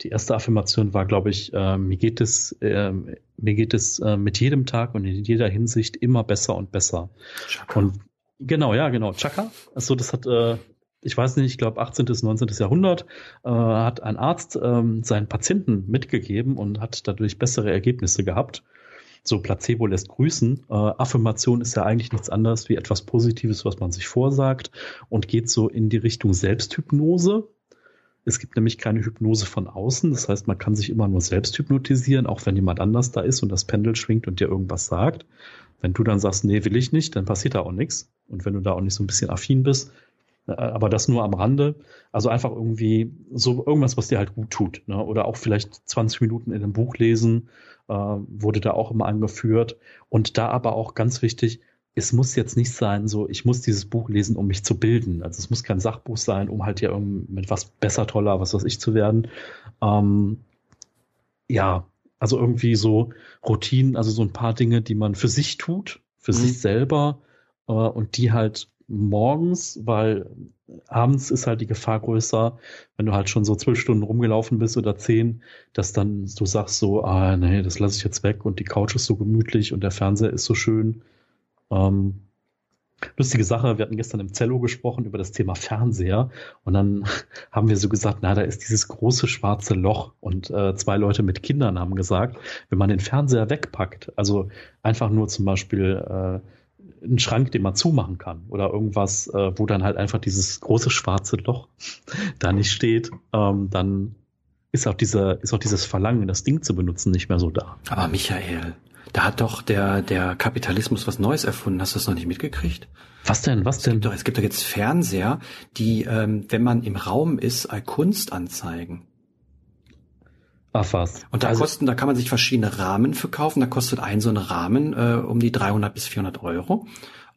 die erste Affirmation war, glaube ich, äh, mir geht es, äh, mir geht es äh, mit jedem Tag und in jeder Hinsicht immer besser und besser. Chaka. Und genau, ja, genau, Chaka. Also das hat, äh, ich weiß nicht, ich glaube 18. bis 19. Jahrhundert äh, hat ein Arzt äh, seinen Patienten mitgegeben und hat dadurch bessere Ergebnisse gehabt. so Placebo lässt grüßen. Äh, Affirmation ist ja eigentlich nichts anderes wie etwas Positives, was man sich vorsagt und geht so in die Richtung Selbsthypnose. Es gibt nämlich keine Hypnose von außen. Das heißt, man kann sich immer nur selbst hypnotisieren, auch wenn jemand anders da ist und das Pendel schwingt und dir irgendwas sagt. Wenn du dann sagst, nee, will ich nicht, dann passiert da auch nichts. Und wenn du da auch nicht so ein bisschen affin bist, äh, aber das nur am Rande. Also einfach irgendwie so irgendwas, was dir halt gut tut. Ne? Oder auch vielleicht 20 Minuten in einem Buch lesen, äh, wurde da auch immer angeführt. Und da aber auch ganz wichtig, es muss jetzt nicht sein, so, ich muss dieses Buch lesen, um mich zu bilden. Also es muss kein Sachbuch sein, um halt ja mit was besser, toller, was weiß ich zu werden. Ähm, ja, also irgendwie so Routinen, also so ein paar Dinge, die man für sich tut, für mhm. sich selber äh, und die halt morgens, weil abends ist halt die Gefahr größer, wenn du halt schon so zwölf Stunden rumgelaufen bist oder zehn, dass dann du sagst so, ah nee, das lasse ich jetzt weg und die Couch ist so gemütlich und der Fernseher ist so schön. Ähm, lustige Sache, wir hatten gestern im Zello gesprochen über das Thema Fernseher und dann haben wir so gesagt, na, da ist dieses große schwarze Loch und äh, zwei Leute mit Kindern haben gesagt, wenn man den Fernseher wegpackt, also einfach nur zum Beispiel äh, einen Schrank, den man zumachen kann oder irgendwas, äh, wo dann halt einfach dieses große schwarze Loch da nicht steht, ähm, dann ist auch dieser, ist auch dieses Verlangen, das Ding zu benutzen, nicht mehr so da. Aber Michael, da hat doch der, der Kapitalismus was Neues erfunden. Hast du das noch nicht mitgekriegt? Was denn? Was es denn? Gibt doch, es gibt doch jetzt Fernseher, die, ähm, wenn man im Raum ist, Kunst anzeigen. Ach was. Und da also, kosten, da kann man sich verschiedene Rahmen verkaufen. Da kostet ein so ein Rahmen äh, um die 300 bis 400 Euro.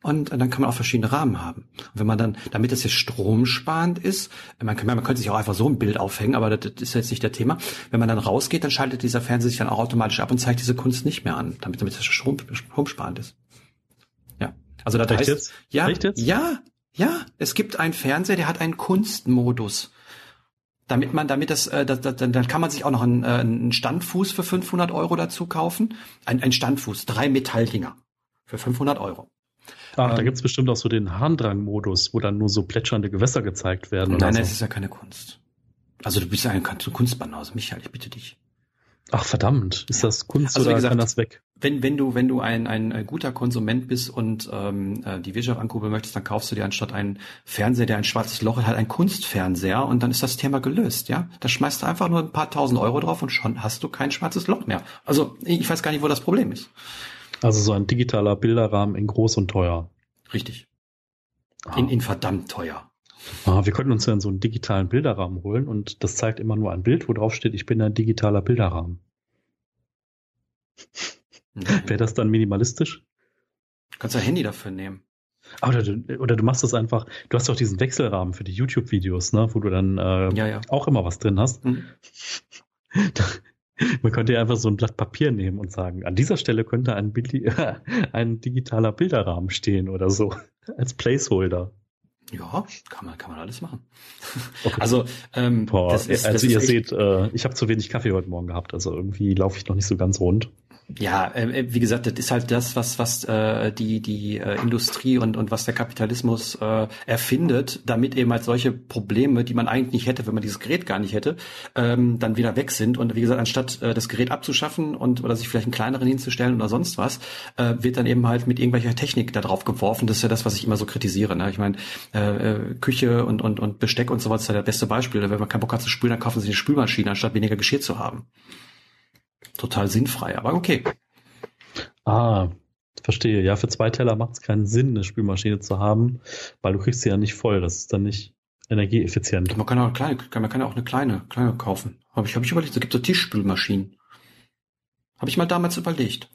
Und äh, dann kann man auch verschiedene Rahmen haben. Und wenn man dann, damit es jetzt stromsparend ist, man, kann, man könnte sich auch einfach so ein Bild aufhängen, aber das, das ist jetzt nicht der Thema. Wenn man dann rausgeht, dann schaltet dieser Fernseher sich dann auch automatisch ab und zeigt diese Kunst nicht mehr an, damit, damit es Strom, stromsparend ist. Ja. Also das heißt, jetzt? ja, jetzt? ja, ja, es gibt einen Fernseher, der hat einen Kunstmodus damit man, damit das, äh, das, das, dann kann man sich auch noch einen, äh, einen Standfuß für 500 Euro dazu kaufen. Ein, ein Standfuß, drei Metalldinger für 500 Euro. Ach, ähm, da gibt's bestimmt auch so den Harndrang-Modus, wo dann nur so plätschernde Gewässer gezeigt werden. Nein, so. es ist ja keine Kunst. Also du bist ja ein Kunstbanause, Michael, ich bitte dich. Ach verdammt, ist das Kunst also, oder gesagt, kann das weg? Wenn, wenn du, wenn du ein, ein, ein guter Konsument bist und ähm, äh, die Wirtschaft ankurbeln möchtest, dann kaufst du dir anstatt einen Fernseher, der ein schwarzes Loch hat, halt einen Kunstfernseher und dann ist das Thema gelöst, ja. Da schmeißt du einfach nur ein paar tausend Euro drauf und schon hast du kein schwarzes Loch mehr. Also ich weiß gar nicht, wo das Problem ist. Also so ein digitaler Bilderrahmen in groß und teuer. Richtig. Ah. In, in verdammt teuer. Ah, wir könnten uns dann so einen digitalen Bilderrahmen holen und das zeigt immer nur ein Bild, wo drauf steht, ich bin ein digitaler Bilderrahmen. Mhm. Wäre das dann minimalistisch? Du kannst ein Handy dafür nehmen. Oder du, oder du machst das einfach, du hast doch diesen Wechselrahmen für die YouTube-Videos, ne, wo du dann äh, ja, ja. auch immer was drin hast. Mhm. Man könnte ja einfach so ein Blatt Papier nehmen und sagen, an dieser Stelle könnte ein, ein digitaler Bilderrahmen stehen oder so, als Placeholder. Ja, kann man, kann man alles machen. Okay. Also, ähm, Boah, ist, also ihr seht, äh, ich habe zu wenig Kaffee heute Morgen gehabt, also irgendwie laufe ich noch nicht so ganz rund. Ja, ähm, äh, wie gesagt, das ist halt das, was was äh, die die äh, Industrie und und was der Kapitalismus äh, erfindet, damit eben halt solche Probleme, die man eigentlich nicht hätte, wenn man dieses Gerät gar nicht hätte, ähm, dann wieder weg sind. Und wie gesagt, anstatt äh, das Gerät abzuschaffen und oder sich vielleicht einen kleineren hinzustellen oder sonst was, äh, wird dann eben halt mit irgendwelcher Technik da drauf geworfen. Das ist ja das, was ich immer so kritisiere. Ne? Ich meine, äh, äh, Küche und und und Besteck und sowas ist ja der beste Beispiel. Wenn man keinen Bock hat zu spülen, dann kaufen sie eine Spülmaschine, anstatt weniger Geschirr zu haben total sinnfrei, aber okay. Ah, verstehe. Ja, für zwei Teller macht es keinen Sinn, eine Spülmaschine zu haben, weil du kriegst sie ja nicht voll. Das ist dann nicht energieeffizient. Man kann auch eine kleine, man kann auch eine kleine, kleine kaufen. Habe ich, hab ich überlegt. Es gibt so Tischspülmaschinen. Habe ich mal damals überlegt.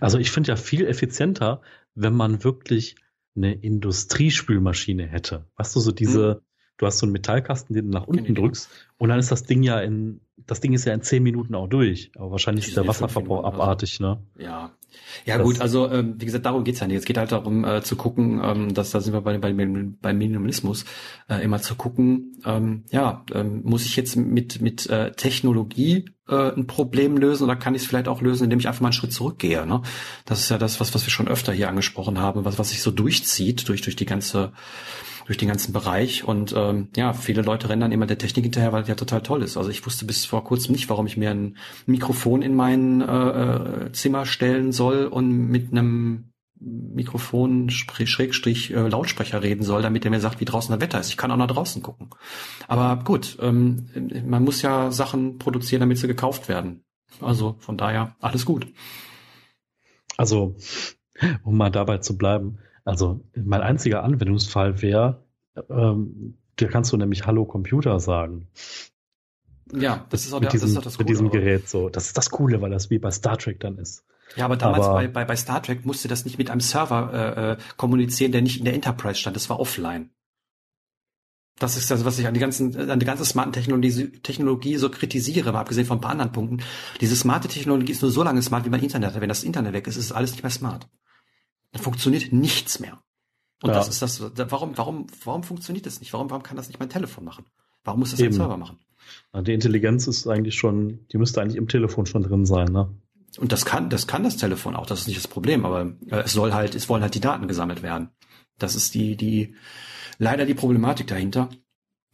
Also ich finde ja viel effizienter, wenn man wirklich eine Industriespülmaschine hätte. Weißt du, so diese, hm. du hast so einen Metallkasten, den du nach unten drückst und dann ist das Ding ja in das Ding ist ja in zehn Minuten auch durch, aber wahrscheinlich ist der Wasserverbrauch abartig, ne? Ja. Ja das gut, also ähm, wie gesagt, darum geht's ja nicht. Es geht halt darum äh, zu gucken, ähm, dass da sind wir bei, bei, beim Minimalismus, äh, immer zu gucken, ähm, ja, ähm, muss ich jetzt mit, mit äh, Technologie äh, ein Problem lösen oder kann ich es vielleicht auch lösen, indem ich einfach mal einen Schritt zurückgehe. Ne? Das ist ja das, was, was wir schon öfter hier angesprochen haben, was, was sich so durchzieht durch, durch die ganze durch den ganzen Bereich. Und ähm, ja, viele Leute rennen dann immer der Technik hinterher, weil das ja total toll ist. Also ich wusste bis vor kurzem nicht, warum ich mir ein Mikrofon in mein äh, äh Zimmer stellen soll und mit einem Mikrofon Schrägstrich äh, Lautsprecher reden soll, damit er mir sagt, wie draußen das Wetter ist. Ich kann auch nach draußen gucken. Aber gut, ähm, man muss ja Sachen produzieren, damit sie gekauft werden. Also von daher alles gut. Also, um mal dabei zu bleiben, also mein einziger Anwendungsfall wäre, ähm, da kannst du nämlich Hallo Computer sagen. Ja, das ist auch, mit der, diesem, das, ist auch das Coole. Mit diesem Gerät so. Das ist das Coole, weil das wie bei Star Trek dann ist. Ja, aber damals aber, bei, bei, bei Star Trek musste das nicht mit einem Server äh, äh, kommunizieren, der nicht in der Enterprise stand. Das war offline. Das ist das, was ich an die ganzen, an die ganze smarten Technologie, Technologie so kritisiere, mal abgesehen von ein paar anderen Punkten. Diese smarte Technologie ist nur so lange smart, wie man Internet hat. Wenn das Internet weg ist, ist alles nicht mehr smart. Dann funktioniert nichts mehr. Und ja. das ist das, warum, warum, warum funktioniert das nicht? Warum, warum kann das nicht mein Telefon machen? Warum muss das Eben. ein Server machen? Die Intelligenz ist eigentlich schon, die müsste eigentlich im Telefon schon drin sein, ne? Und das kann, das kann das Telefon auch, das ist nicht das Problem, aber äh, es soll halt, es wollen halt die Daten gesammelt werden. Das ist die, die, leider die Problematik dahinter.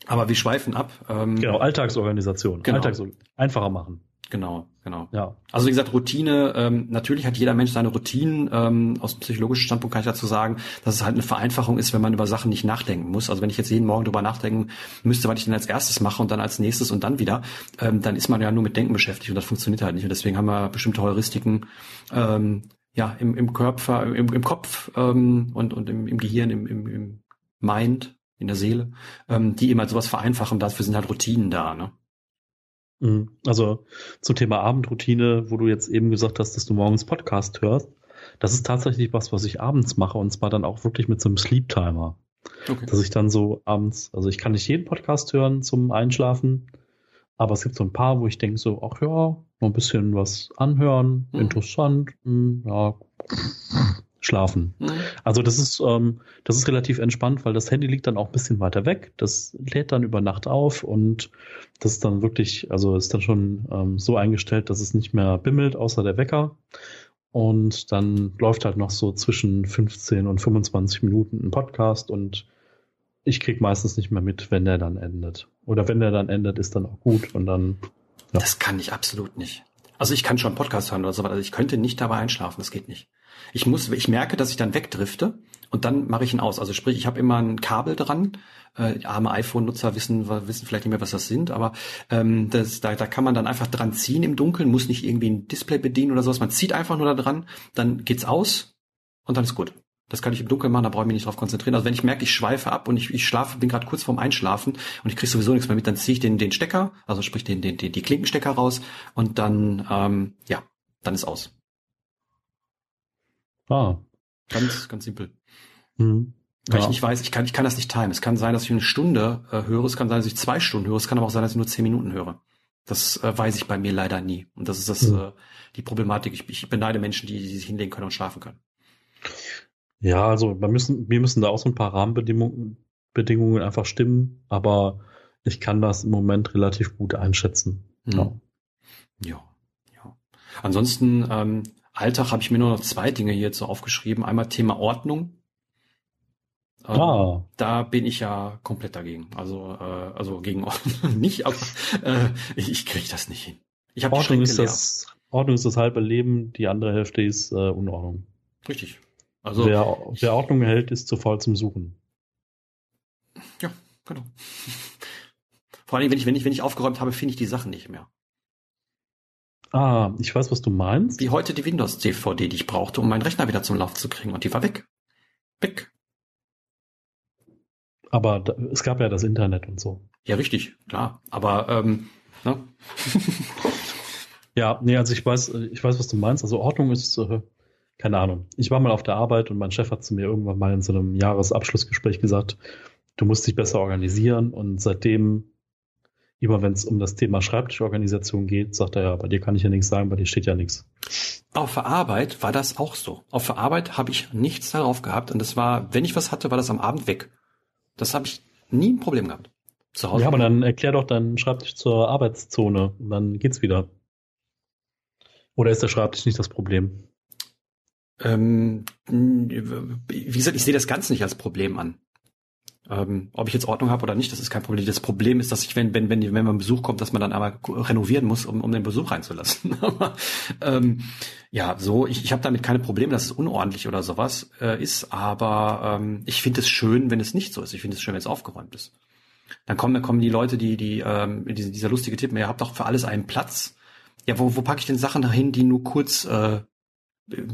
Aber wir schweifen ab. Ähm, genau, Alltagsorganisation. Genau. Alltags einfacher machen. Genau, genau. Ja. Also wie gesagt, Routine, ähm, natürlich hat jeder Mensch seine Routinen. Ähm, aus dem psychologischen Standpunkt kann ich dazu sagen, dass es halt eine Vereinfachung ist, wenn man über Sachen nicht nachdenken muss. Also wenn ich jetzt jeden Morgen drüber nachdenken müsste, was ich denn als erstes mache und dann als nächstes und dann wieder, ähm, dann ist man ja nur mit Denken beschäftigt und das funktioniert halt nicht. Und deswegen haben wir bestimmte Heuristiken ähm, ja, im, im Körper, im, im Kopf ähm, und, und im, im Gehirn, im, im, im Mind, in der Seele, ähm, die immer sowas vereinfachen. Dafür sind halt Routinen da. Ne? Mhm. Also zum Thema Abendroutine, wo du jetzt eben gesagt hast, dass du morgens Podcast hörst, das ist tatsächlich was, was ich abends mache und zwar dann auch wirklich mit so einem Sleep Timer. Okay. Dass ich dann so abends, also ich kann nicht jeden Podcast hören zum Einschlafen, aber es gibt so ein paar, wo ich denke so, ach ja, noch ein bisschen was anhören, mhm. interessant, mh, hm, ja, schlafen. Mhm. Also das ist, ähm, das ist relativ entspannt, weil das Handy liegt dann auch ein bisschen weiter weg. Das lädt dann über Nacht auf und das ist dann wirklich, also ist dann schon ähm, so eingestellt, dass es nicht mehr bimmelt, außer der Wecker. Und dann läuft halt noch so zwischen 15 und 25 Minuten ein Podcast und ich krieg meistens nicht mehr mit, wenn der dann endet. Oder wenn der dann endet, ist dann auch gut und dann. Ja. Das kann ich absolut nicht. Also ich kann schon Podcast hören oder so, aber ich könnte nicht dabei einschlafen, das geht nicht. Ich muss, ich merke, dass ich dann wegdrifte und dann mache ich ihn aus. Also sprich, ich habe immer ein Kabel dran. Äh, arme iPhone-Nutzer wissen, wissen vielleicht nicht mehr, was das sind, aber ähm, das, da, da kann man dann einfach dran ziehen im Dunkeln, muss nicht irgendwie ein Display bedienen oder sowas. Man zieht einfach nur da dran, dann geht's aus und dann ist gut. Das kann ich im Dunkeln machen, da brauche ich mich nicht drauf konzentrieren. Also wenn ich merke, ich schweife ab und ich, ich schlafe, bin gerade kurz vorm Einschlafen und ich kriege sowieso nichts mehr mit, dann ziehe ich den, den Stecker, also sprich den, den, den, die Klinkenstecker raus und dann, ähm, ja, dann ist aus. Ah. Ganz, ganz simpel. Mhm. Weil ja. ich nicht weiß, ich kann, ich kann das nicht timen. Es kann sein, dass ich eine Stunde äh, höre, es kann sein, dass ich zwei Stunden höre, es kann aber auch sein, dass ich nur zehn Minuten höre. Das äh, weiß ich bei mir leider nie. Und das ist das, mhm. äh, die Problematik. Ich, ich beneide Menschen, die, die sich hinlegen können und schlafen können. Ja, also wir müssen, wir müssen da auch so ein paar Rahmenbedingungen Bedingungen einfach stimmen, aber ich kann das im Moment relativ gut einschätzen. Mhm. Ja. ja. ja. Ansonsten ähm, Alltag habe ich mir nur noch zwei Dinge hier so aufgeschrieben. Einmal Thema Ordnung. Ähm, ah. Da bin ich ja komplett dagegen. Also, äh, also gegen Ordnung nicht, aber äh, ich, ich kriege das nicht hin. Ich habe Ordnung ist das Ordnung ist das halbe Leben, die andere Hälfte ist äh, Unordnung. Richtig. Also wer, wer Ordnung hält, ist zu faul zum Suchen. Ja, genau. Vor allem, wenn ich, wenn ich, wenn ich aufgeräumt habe, finde ich die Sachen nicht mehr. Ah, ich weiß, was du meinst. Wie heute die Windows-DVD, die ich brauchte, um meinen Rechner wieder zum Lauf zu kriegen. Und die war weg. Weg. Aber da, es gab ja das Internet und so. Ja, richtig, klar. Aber, ähm, ne? ja, nee, also ich weiß, ich weiß, was du meinst. Also Ordnung ist, äh, keine Ahnung. Ich war mal auf der Arbeit und mein Chef hat zu mir irgendwann mal in so einem Jahresabschlussgespräch gesagt, du musst dich besser organisieren und seitdem immer wenn es um das Thema Schreibtischorganisation geht, sagt er ja, bei dir kann ich ja nichts sagen, bei dir steht ja nichts. Auf der Arbeit war das auch so. Auf der Arbeit habe ich nichts darauf gehabt und das war, wenn ich was hatte, war das am Abend weg. Das habe ich nie ein Problem gehabt. Zu Hause. Ja, aber dann erklär doch deinen Schreibtisch zur Arbeitszone und dann geht's wieder. Oder ist der Schreibtisch nicht das Problem? Ähm, wie gesagt, ich sehe das Ganze nicht als Problem an. Ähm, ob ich jetzt Ordnung habe oder nicht, das ist kein Problem. Das Problem ist, dass ich, wenn, wenn, wenn, wenn man Besuch kommt, dass man dann einmal renovieren muss, um, um den Besuch reinzulassen. Aber ähm, ja, so, ich, ich habe damit keine Probleme, dass es unordentlich oder sowas äh, ist, aber ähm, ich finde es schön, wenn es nicht so ist. Ich finde es schön, wenn es aufgeräumt ist. Dann kommen, kommen die Leute, die, die, ähm, diese, dieser lustige Tipp, ihr habt doch für alles einen Platz. Ja, wo, wo packe ich denn Sachen dahin, die nur kurz äh,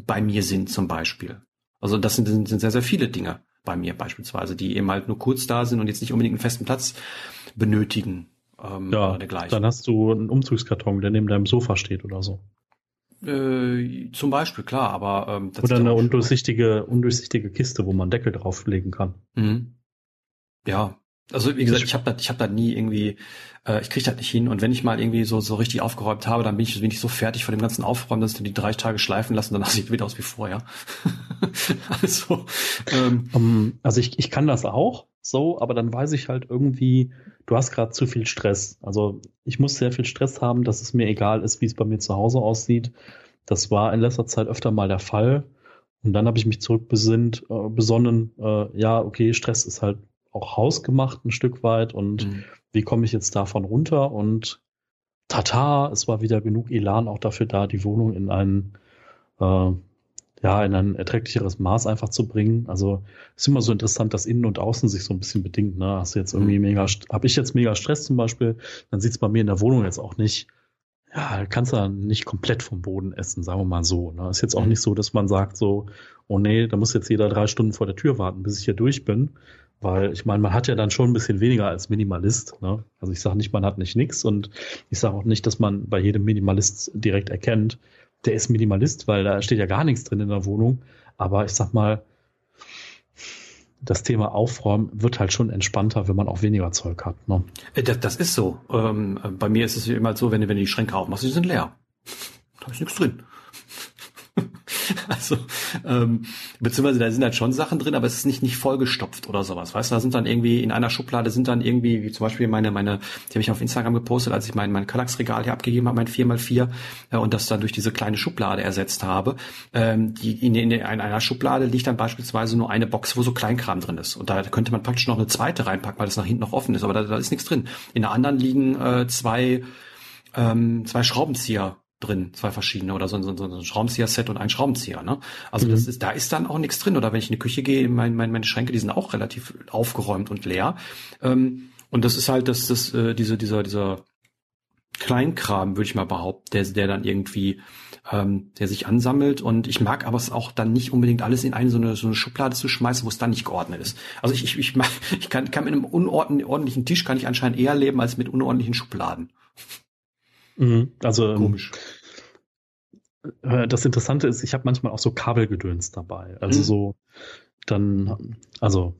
bei mir sind, zum Beispiel? Also das sind, sind sehr, sehr viele Dinge bei mir beispielsweise, die eben halt nur kurz da sind und jetzt nicht unbedingt einen festen Platz benötigen. Ähm, ja, dann hast du einen Umzugskarton, der neben deinem Sofa steht oder so. Äh, zum Beispiel, klar, aber ähm, oder eine undurchsichtige, undurchsichtige Kiste, wo man Deckel drauflegen kann. Mhm. Ja, also wie gesagt, ich habe da, ich habe da nie irgendwie, äh, ich kriege das nicht hin. Und wenn ich mal irgendwie so so richtig aufgeräumt habe, dann bin ich, bin ich so fertig von dem ganzen Aufräumen, dass ich die drei Tage schleifen lassen, danach sieht wieder aus wie vorher. also, ähm, um, also ich, ich kann das auch so, aber dann weiß ich halt irgendwie, du hast gerade zu viel Stress. Also ich muss sehr viel Stress haben, dass es mir egal ist, wie es bei mir zu Hause aussieht. Das war in letzter Zeit öfter mal der Fall. Und dann habe ich mich zurückbesinnt, äh, besonnen, äh, ja, okay, Stress ist halt auch hausgemacht ein Stück weit und mhm. wie komme ich jetzt davon runter und tata, es war wieder genug Elan auch dafür da, die Wohnung in ein, äh, ja, in ein erträglicheres Maß einfach zu bringen. Also ist immer so interessant, dass innen und außen sich so ein bisschen bedingt. Ne? Hast du jetzt irgendwie mhm. mega, habe ich jetzt mega Stress zum Beispiel, dann sieht es bei mir in der Wohnung jetzt auch nicht, ja, kannst du nicht komplett vom Boden essen, sagen wir mal so. Ne? Ist jetzt auch mhm. nicht so, dass man sagt so, oh nee, da muss jetzt jeder drei Stunden vor der Tür warten, bis ich hier durch bin, weil ich meine, man hat ja dann schon ein bisschen weniger als Minimalist. Ne? Also ich sage nicht, man hat nicht nix und ich sage auch nicht, dass man bei jedem Minimalist direkt erkennt, der ist Minimalist, weil da steht ja gar nichts drin in der Wohnung. Aber ich sag mal, das Thema Aufräumen wird halt schon entspannter, wenn man auch weniger Zeug hat. Ne? Äh, das, das ist so. Ähm, bei mir ist es immer so, wenn du, wenn du die Schränke aufmachst, die sind leer. Da ist nichts drin. Also, ähm, beziehungsweise da sind halt schon Sachen drin, aber es ist nicht, nicht vollgestopft oder sowas. Weißt du, da sind dann irgendwie, in einer Schublade sind dann irgendwie, wie zum Beispiel meine, meine, die habe ich auf Instagram gepostet, als ich mein, mein Kallax-Regal hier abgegeben habe, mein 4x4, äh, und das dann durch diese kleine Schublade ersetzt habe. Ähm, die, in, in, in einer Schublade liegt dann beispielsweise nur eine Box, wo so Kleinkram drin ist. Und da könnte man praktisch noch eine zweite reinpacken, weil das nach hinten noch offen ist, aber da, da ist nichts drin. In der anderen liegen äh, zwei, ähm, zwei Schraubenzieher drin, zwei verschiedene oder so, so, so ein Schraubenzieher-Set und ein Schraubenzieher. Ne? Also mhm. das ist, da ist dann auch nichts drin. Oder wenn ich in die Küche gehe, mein, mein, meine Schränke, die sind auch relativ aufgeräumt und leer. Ähm, und das ist halt das, das, äh, diese, dieser, dieser Kleinkram, würde ich mal behaupten, der, der dann irgendwie, ähm, der sich ansammelt. Und ich mag aber es auch dann nicht unbedingt alles in eine so eine, so eine Schublade zu schmeißen, wo es dann nicht geordnet ist. Also ich, ich, ich, mag, ich kann, kann mit einem unordentlichen Tisch kann ich anscheinend eher leben als mit unordentlichen Schubladen. Mhm. Also ähm, komisch. Äh, das Interessante ist, ich habe manchmal auch so Kabelgedöns dabei. Also mhm. so dann, also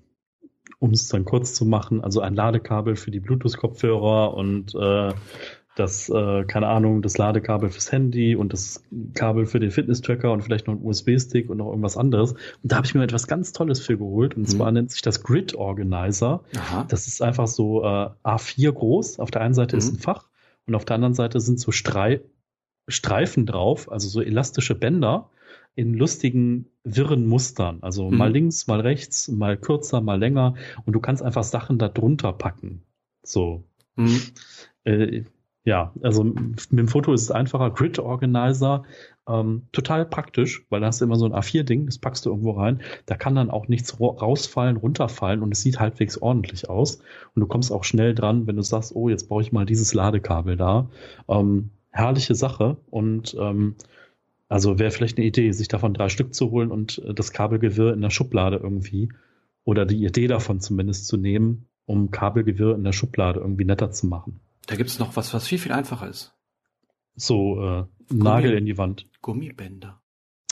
um es dann kurz zu machen, also ein Ladekabel für die Bluetooth-Kopfhörer und äh, das, äh, keine Ahnung, das Ladekabel fürs Handy und das Kabel für den Fitness-Tracker und vielleicht noch ein USB-Stick und noch irgendwas anderes. Und da habe ich mir etwas ganz Tolles für geholt. Und mhm. zwar nennt sich das Grid Organizer. Aha. Das ist einfach so äh, A4 groß. Auf der einen Seite mhm. ist ein Fach und auf der anderen Seite sind so Strei Streifen drauf, also so elastische Bänder in lustigen, wirren Mustern. Also mhm. mal links, mal rechts, mal kürzer, mal länger. Und du kannst einfach Sachen da drunter packen. So. Mhm. Äh, ja, also mit dem Foto ist es einfacher. Grid Organizer, ähm, total praktisch, weil da hast du immer so ein A4-Ding, das packst du irgendwo rein. Da kann dann auch nichts rausfallen, runterfallen und es sieht halbwegs ordentlich aus. Und du kommst auch schnell dran, wenn du sagst, oh, jetzt brauche ich mal dieses Ladekabel da. Ähm, herrliche Sache und ähm, also wäre vielleicht eine Idee, sich davon drei Stück zu holen und äh, das Kabelgewirr in der Schublade irgendwie oder die Idee davon zumindest zu nehmen, um Kabelgewirr in der Schublade irgendwie netter zu machen. Da gibt es noch was, was viel, viel einfacher ist. So, äh, Nagel in die Wand. Gummibänder.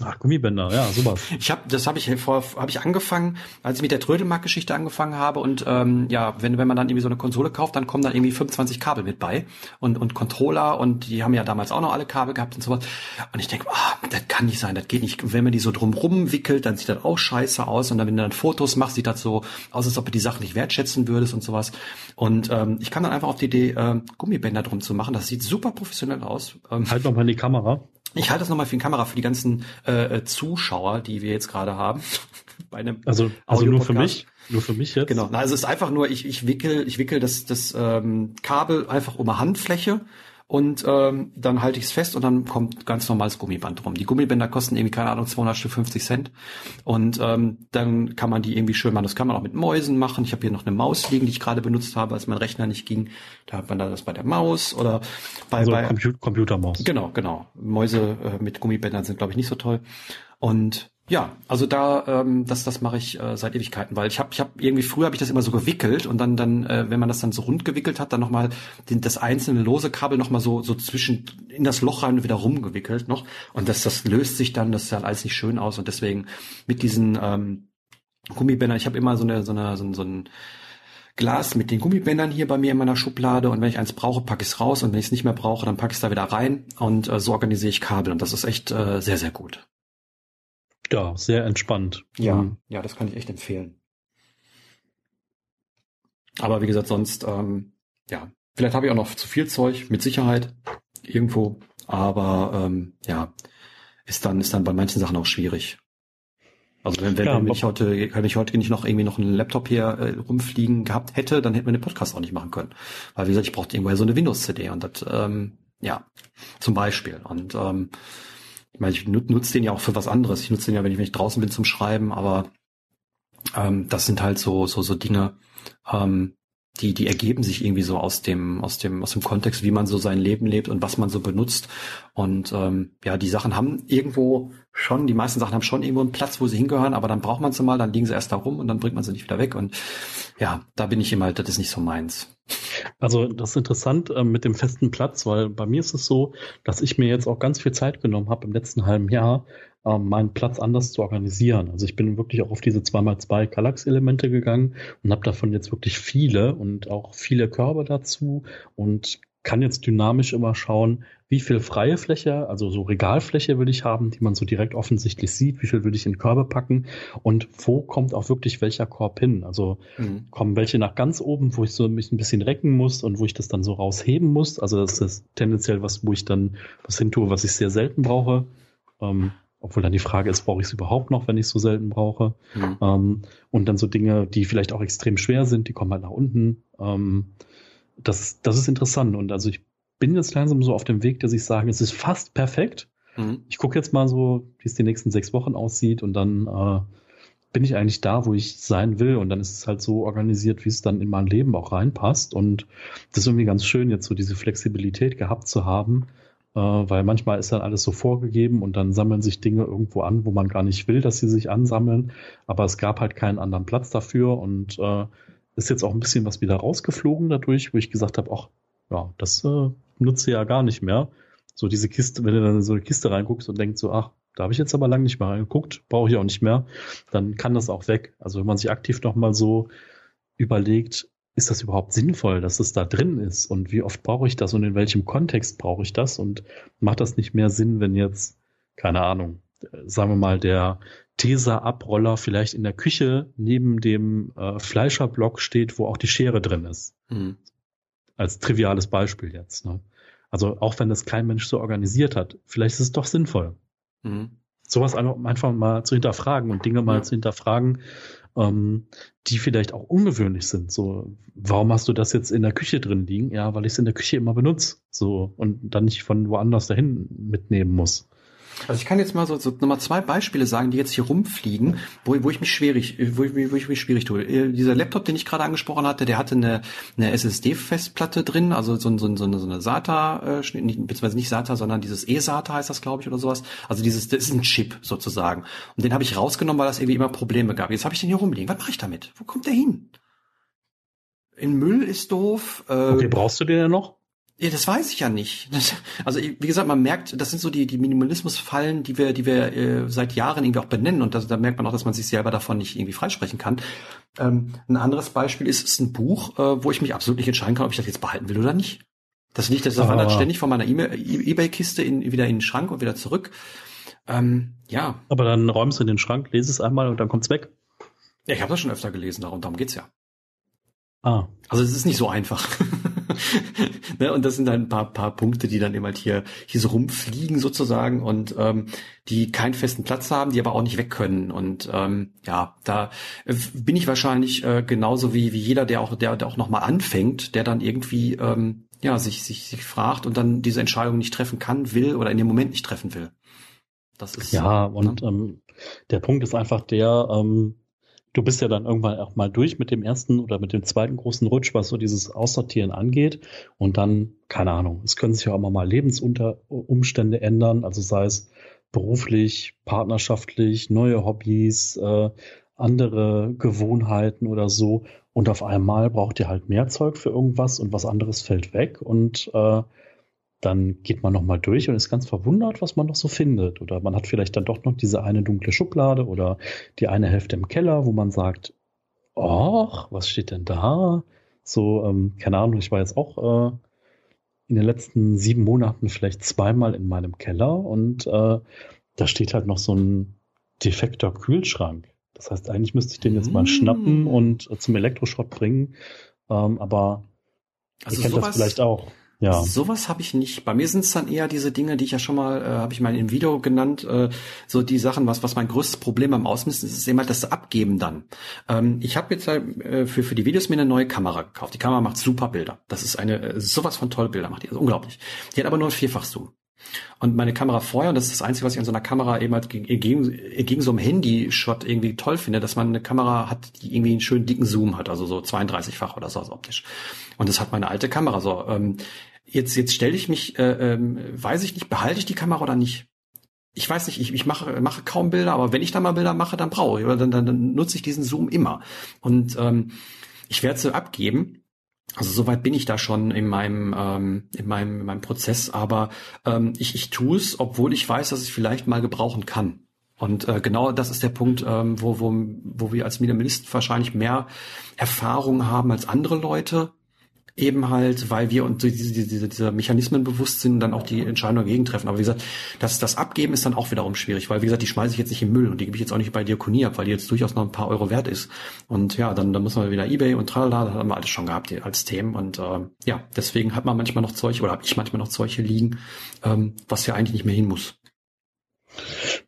Ach, Gummibänder, ja, sowas. Ich habe, das habe ich vor, habe ich angefangen, als ich mit der Trödelmark-Geschichte angefangen habe und ähm, ja, wenn wenn man dann irgendwie so eine Konsole kauft, dann kommen dann irgendwie 25 Kabel mit bei und und Controller und die haben ja damals auch noch alle Kabel gehabt und sowas. Und ich denke, ah, das kann nicht sein, das geht nicht. Wenn man die so drumrum wickelt, dann sieht das auch scheiße aus und dann wenn du dann Fotos machst, sieht das so aus, als ob du die Sachen nicht wertschätzen würdest und sowas. Und ähm, ich kam dann einfach auf die Idee, äh, Gummibänder drum zu machen. Das sieht super professionell aus. Ähm, halt mal in die Kamera. Ich halte das nochmal für die Kamera für die ganzen äh, äh, Zuschauer, die wir jetzt gerade haben. Bei einem also, also nur für mich? Nur für mich jetzt? Genau. Na, also es ist einfach nur, ich, ich wickel, ich wickel das, das ähm, Kabel einfach um eine Handfläche und ähm, dann halte ich es fest und dann kommt ganz normales Gummiband rum. Die Gummibänder kosten irgendwie, keine Ahnung, 250 Cent und ähm, dann kann man die irgendwie schön machen. Das kann man auch mit Mäusen machen. Ich habe hier noch eine Maus liegen, die ich gerade benutzt habe, als mein Rechner nicht ging. Da hat man dann das bei der Maus oder bei, also bei Compu Computermaus. Genau, genau. Mäuse äh, mit Gummibändern sind, glaube ich, nicht so toll. Und ja, also da, ähm, das, das mache ich äh, seit Ewigkeiten, weil ich habe, ich habe irgendwie früher habe ich das immer so gewickelt und dann, dann, äh, wenn man das dann so rund gewickelt hat, dann nochmal das einzelne lose Kabel nochmal so, so zwischen in das Loch rein und wieder rumgewickelt noch. Und das, das löst sich dann, das sah alles nicht schön aus. Und deswegen mit diesen ähm, Gummibändern, ich habe immer so eine, so eine, so, so ein Glas mit den Gummibändern hier bei mir in meiner Schublade. Und wenn ich eins brauche, packe ich es raus. Und wenn ich es nicht mehr brauche, dann packe ich es da wieder rein. Und äh, so organisiere ich Kabel. Und das ist echt äh, sehr, sehr gut. Ja, sehr entspannt. Ja, mhm. ja, das kann ich echt empfehlen. Aber wie gesagt, sonst, ähm, ja, vielleicht habe ich auch noch zu viel Zeug, mit Sicherheit, irgendwo. Aber ähm, ja, ist dann, ist dann bei manchen Sachen auch schwierig. Also wenn, wenn, ja, wenn ich heute, wenn ich heute nicht noch irgendwie noch einen Laptop hier äh, rumfliegen gehabt hätte, dann hätten wir den Podcast auch nicht machen können. Weil wie gesagt, ich brauchte irgendwo so eine Windows-CD und das, ähm, ja, zum Beispiel. Und ähm, ich meine, ich nutze den ja auch für was anderes. Ich nutze den ja, wenn ich, wenn ich draußen bin zum Schreiben, aber ähm, das sind halt so, so, so Dinge, ähm, die, die ergeben sich irgendwie so aus dem, aus dem, aus dem Kontext, wie man so sein Leben lebt und was man so benutzt. Und ähm, ja, die Sachen haben irgendwo schon, die meisten Sachen haben schon irgendwo einen Platz, wo sie hingehören, aber dann braucht man sie mal, dann liegen sie erst da rum und dann bringt man sie nicht wieder weg. Und ja, da bin ich immer, das ist nicht so meins. Also das ist interessant äh, mit dem festen Platz, weil bei mir ist es so, dass ich mir jetzt auch ganz viel Zeit genommen habe im letzten halben Jahr, äh, meinen Platz anders zu organisieren. Also ich bin wirklich auch auf diese 2x2 Kallax-Elemente gegangen und habe davon jetzt wirklich viele und auch viele Körbe dazu und kann jetzt dynamisch immer schauen, wie viel freie Fläche, also so Regalfläche will ich haben, die man so direkt offensichtlich sieht, wie viel will ich in Körbe packen und wo kommt auch wirklich welcher Korb hin. Also mhm. kommen welche nach ganz oben, wo ich so mich ein bisschen recken muss und wo ich das dann so rausheben muss. Also das ist tendenziell was, wo ich dann was hin tue, was ich sehr selten brauche. Ähm, obwohl dann die Frage ist, brauche ich es überhaupt noch, wenn ich es so selten brauche? Mhm. Ähm, und dann so Dinge, die vielleicht auch extrem schwer sind, die kommen halt nach unten. Ähm, das, das ist interessant. Und also ich bin jetzt langsam so auf dem Weg, dass ich sage, es ist fast perfekt. Mhm. Ich gucke jetzt mal so, wie es die nächsten sechs Wochen aussieht und dann äh, bin ich eigentlich da, wo ich sein will. Und dann ist es halt so organisiert, wie es dann in mein Leben auch reinpasst. Und das ist irgendwie ganz schön, jetzt so diese Flexibilität gehabt zu haben, äh, weil manchmal ist dann alles so vorgegeben und dann sammeln sich Dinge irgendwo an, wo man gar nicht will, dass sie sich ansammeln. Aber es gab halt keinen anderen Platz dafür und äh, ist jetzt auch ein bisschen was wieder rausgeflogen dadurch, wo ich gesagt habe, ach, ja, das äh, nutze ja gar nicht mehr. So diese Kiste, wenn du dann in so eine Kiste reinguckst und denkst so, ach, da habe ich jetzt aber lange nicht mehr reingeguckt, brauche ich auch nicht mehr, dann kann das auch weg. Also wenn man sich aktiv nochmal so überlegt, ist das überhaupt sinnvoll, dass es da drin ist und wie oft brauche ich das und in welchem Kontext brauche ich das und macht das nicht mehr Sinn, wenn jetzt, keine Ahnung, sagen wir mal, der Tesa-Abroller vielleicht in der Küche neben dem äh, Fleischerblock steht, wo auch die Schere drin ist. Mhm. Als triviales Beispiel jetzt. Ne? Also auch wenn das kein Mensch so organisiert hat, vielleicht ist es doch sinnvoll. Mhm. Sowas einfach mal zu hinterfragen und Dinge mal ja. zu hinterfragen, ähm, die vielleicht auch ungewöhnlich sind. So, warum hast du das jetzt in der Küche drin liegen? Ja, weil ich es in der Küche immer benutze. So, und dann nicht von woanders dahin mitnehmen muss. Also ich kann jetzt mal so, so nochmal zwei Beispiele sagen, die jetzt hier rumfliegen, wo, wo ich mich schwierig, wo ich, wo ich mich schwierig tue. Äh, dieser Laptop, den ich gerade angesprochen hatte, der hatte eine, eine SSD-Festplatte drin, also so, so, so, eine, so eine SATA, äh, nicht, beziehungsweise nicht SATA, sondern dieses eSATA heißt das, glaube ich, oder sowas. Also dieses, das ist ein Chip sozusagen. Und den habe ich rausgenommen, weil das irgendwie immer Probleme gab. Jetzt habe ich den hier rumliegen. Was mache ich damit? Wo kommt der hin? In Müll ist doof. Äh, okay, brauchst du den ja noch? Ja, das weiß ich ja nicht. Das, also wie gesagt, man merkt, das sind so die, die Minimalismusfallen, die wir, die wir äh, seit Jahren irgendwie auch benennen und das, da merkt man auch, dass man sich selber davon nicht irgendwie freisprechen kann. Ähm, ein anderes Beispiel ist, ist ein Buch, äh, wo ich mich absolut nicht entscheiden kann, ob ich das jetzt behalten will oder nicht. Das liegt, das wandert ständig von meiner e Ebay-Kiste in, wieder in den Schrank und wieder zurück. Ähm, ja. Aber dann räumst du in den Schrank, lese es einmal und dann kommt's weg. Ja, ich habe das schon öfter gelesen, darum, darum geht's ja. Ah. Also es ist nicht so einfach. ne, und das sind dann ein paar, paar Punkte, die dann eben halt hier, hier so rumfliegen sozusagen und ähm, die keinen festen Platz haben, die aber auch nicht weg können. Und ähm, ja, da äh, bin ich wahrscheinlich äh, genauso wie, wie jeder, der auch, der, der auch nochmal anfängt, der dann irgendwie ähm, ja, sich, sich, sich fragt und dann diese Entscheidung nicht treffen kann, will oder in dem Moment nicht treffen will. Das ist ja und ne? ähm, der Punkt ist einfach der, ähm, du bist ja dann irgendwann auch mal durch mit dem ersten oder mit dem zweiten großen Rutsch, was so dieses Aussortieren angeht. Und dann, keine Ahnung, es können sich ja auch mal Lebensumstände ändern, also sei es beruflich, partnerschaftlich, neue Hobbys, äh, andere Gewohnheiten oder so. Und auf einmal braucht ihr halt mehr Zeug für irgendwas und was anderes fällt weg. Und äh, dann geht man nochmal durch und ist ganz verwundert, was man noch so findet. Oder man hat vielleicht dann doch noch diese eine dunkle Schublade oder die eine Hälfte im Keller, wo man sagt, ach, was steht denn da? So, ähm, keine Ahnung, ich war jetzt auch äh, in den letzten sieben Monaten vielleicht zweimal in meinem Keller und äh, da steht halt noch so ein defekter Kühlschrank. Das heißt, eigentlich müsste ich den jetzt mal schnappen mm. und äh, zum Elektroschrott bringen. Ähm, aber also ihr kennt das vielleicht auch. Ja. Sowas habe ich nicht. Bei mir sind es dann eher diese Dinge, die ich ja schon mal, äh, habe ich mal im Video genannt, äh, so die Sachen, was was mein größtes Problem beim Ausmisten ist, ist immer das Abgeben dann. Ähm, ich habe jetzt äh, für für die Videos mir eine neue Kamera gekauft. Die Kamera macht super Bilder. Das ist eine äh, sowas von tolle Bilder macht die, also unglaublich. Die hat aber nur ein Vierfachzoom. Und meine Kamera vorher, und das ist das Einzige, was ich an so einer Kamera eben halt gegen, gegen so einem Handy-Shot irgendwie toll finde, dass man eine Kamera hat, die irgendwie einen schönen dicken Zoom hat, also so 32-fach oder so optisch. Und das hat meine alte Kamera so. Ähm, jetzt jetzt stelle ich mich, äh, ähm, weiß ich nicht, behalte ich die Kamera oder nicht? Ich weiß nicht, ich, ich mache, mache kaum Bilder, aber wenn ich da mal Bilder mache, dann brauche ich, dann, dann, dann nutze ich diesen Zoom immer. Und ähm, ich werde sie abgeben also soweit bin ich da schon in meinem ähm, in meinem in meinem Prozess, aber ähm, ich ich tue es, obwohl ich weiß, dass ich vielleicht mal gebrauchen kann. Und äh, genau das ist der Punkt, ähm, wo wo wo wir als Minimalisten wahrscheinlich mehr Erfahrung haben als andere Leute, eben halt, weil wir uns diese, diese, diese Mechanismen bewusst sind und dann auch die Entscheidung dagegen treffen. Aber wie gesagt, das, das Abgeben ist dann auch wiederum schwierig, weil wie gesagt, die schmeiße ich jetzt nicht im Müll und die gebe ich jetzt auch nicht bei Diakonie ab, weil die jetzt durchaus noch ein paar Euro wert ist. Und ja, dann, dann muss man wieder Ebay und tralala, da haben wir alles schon gehabt als Themen. Und äh, ja, deswegen hat man manchmal noch Zeug oder habe ich manchmal noch Zeug hier liegen, ähm, was ja eigentlich nicht mehr hin muss.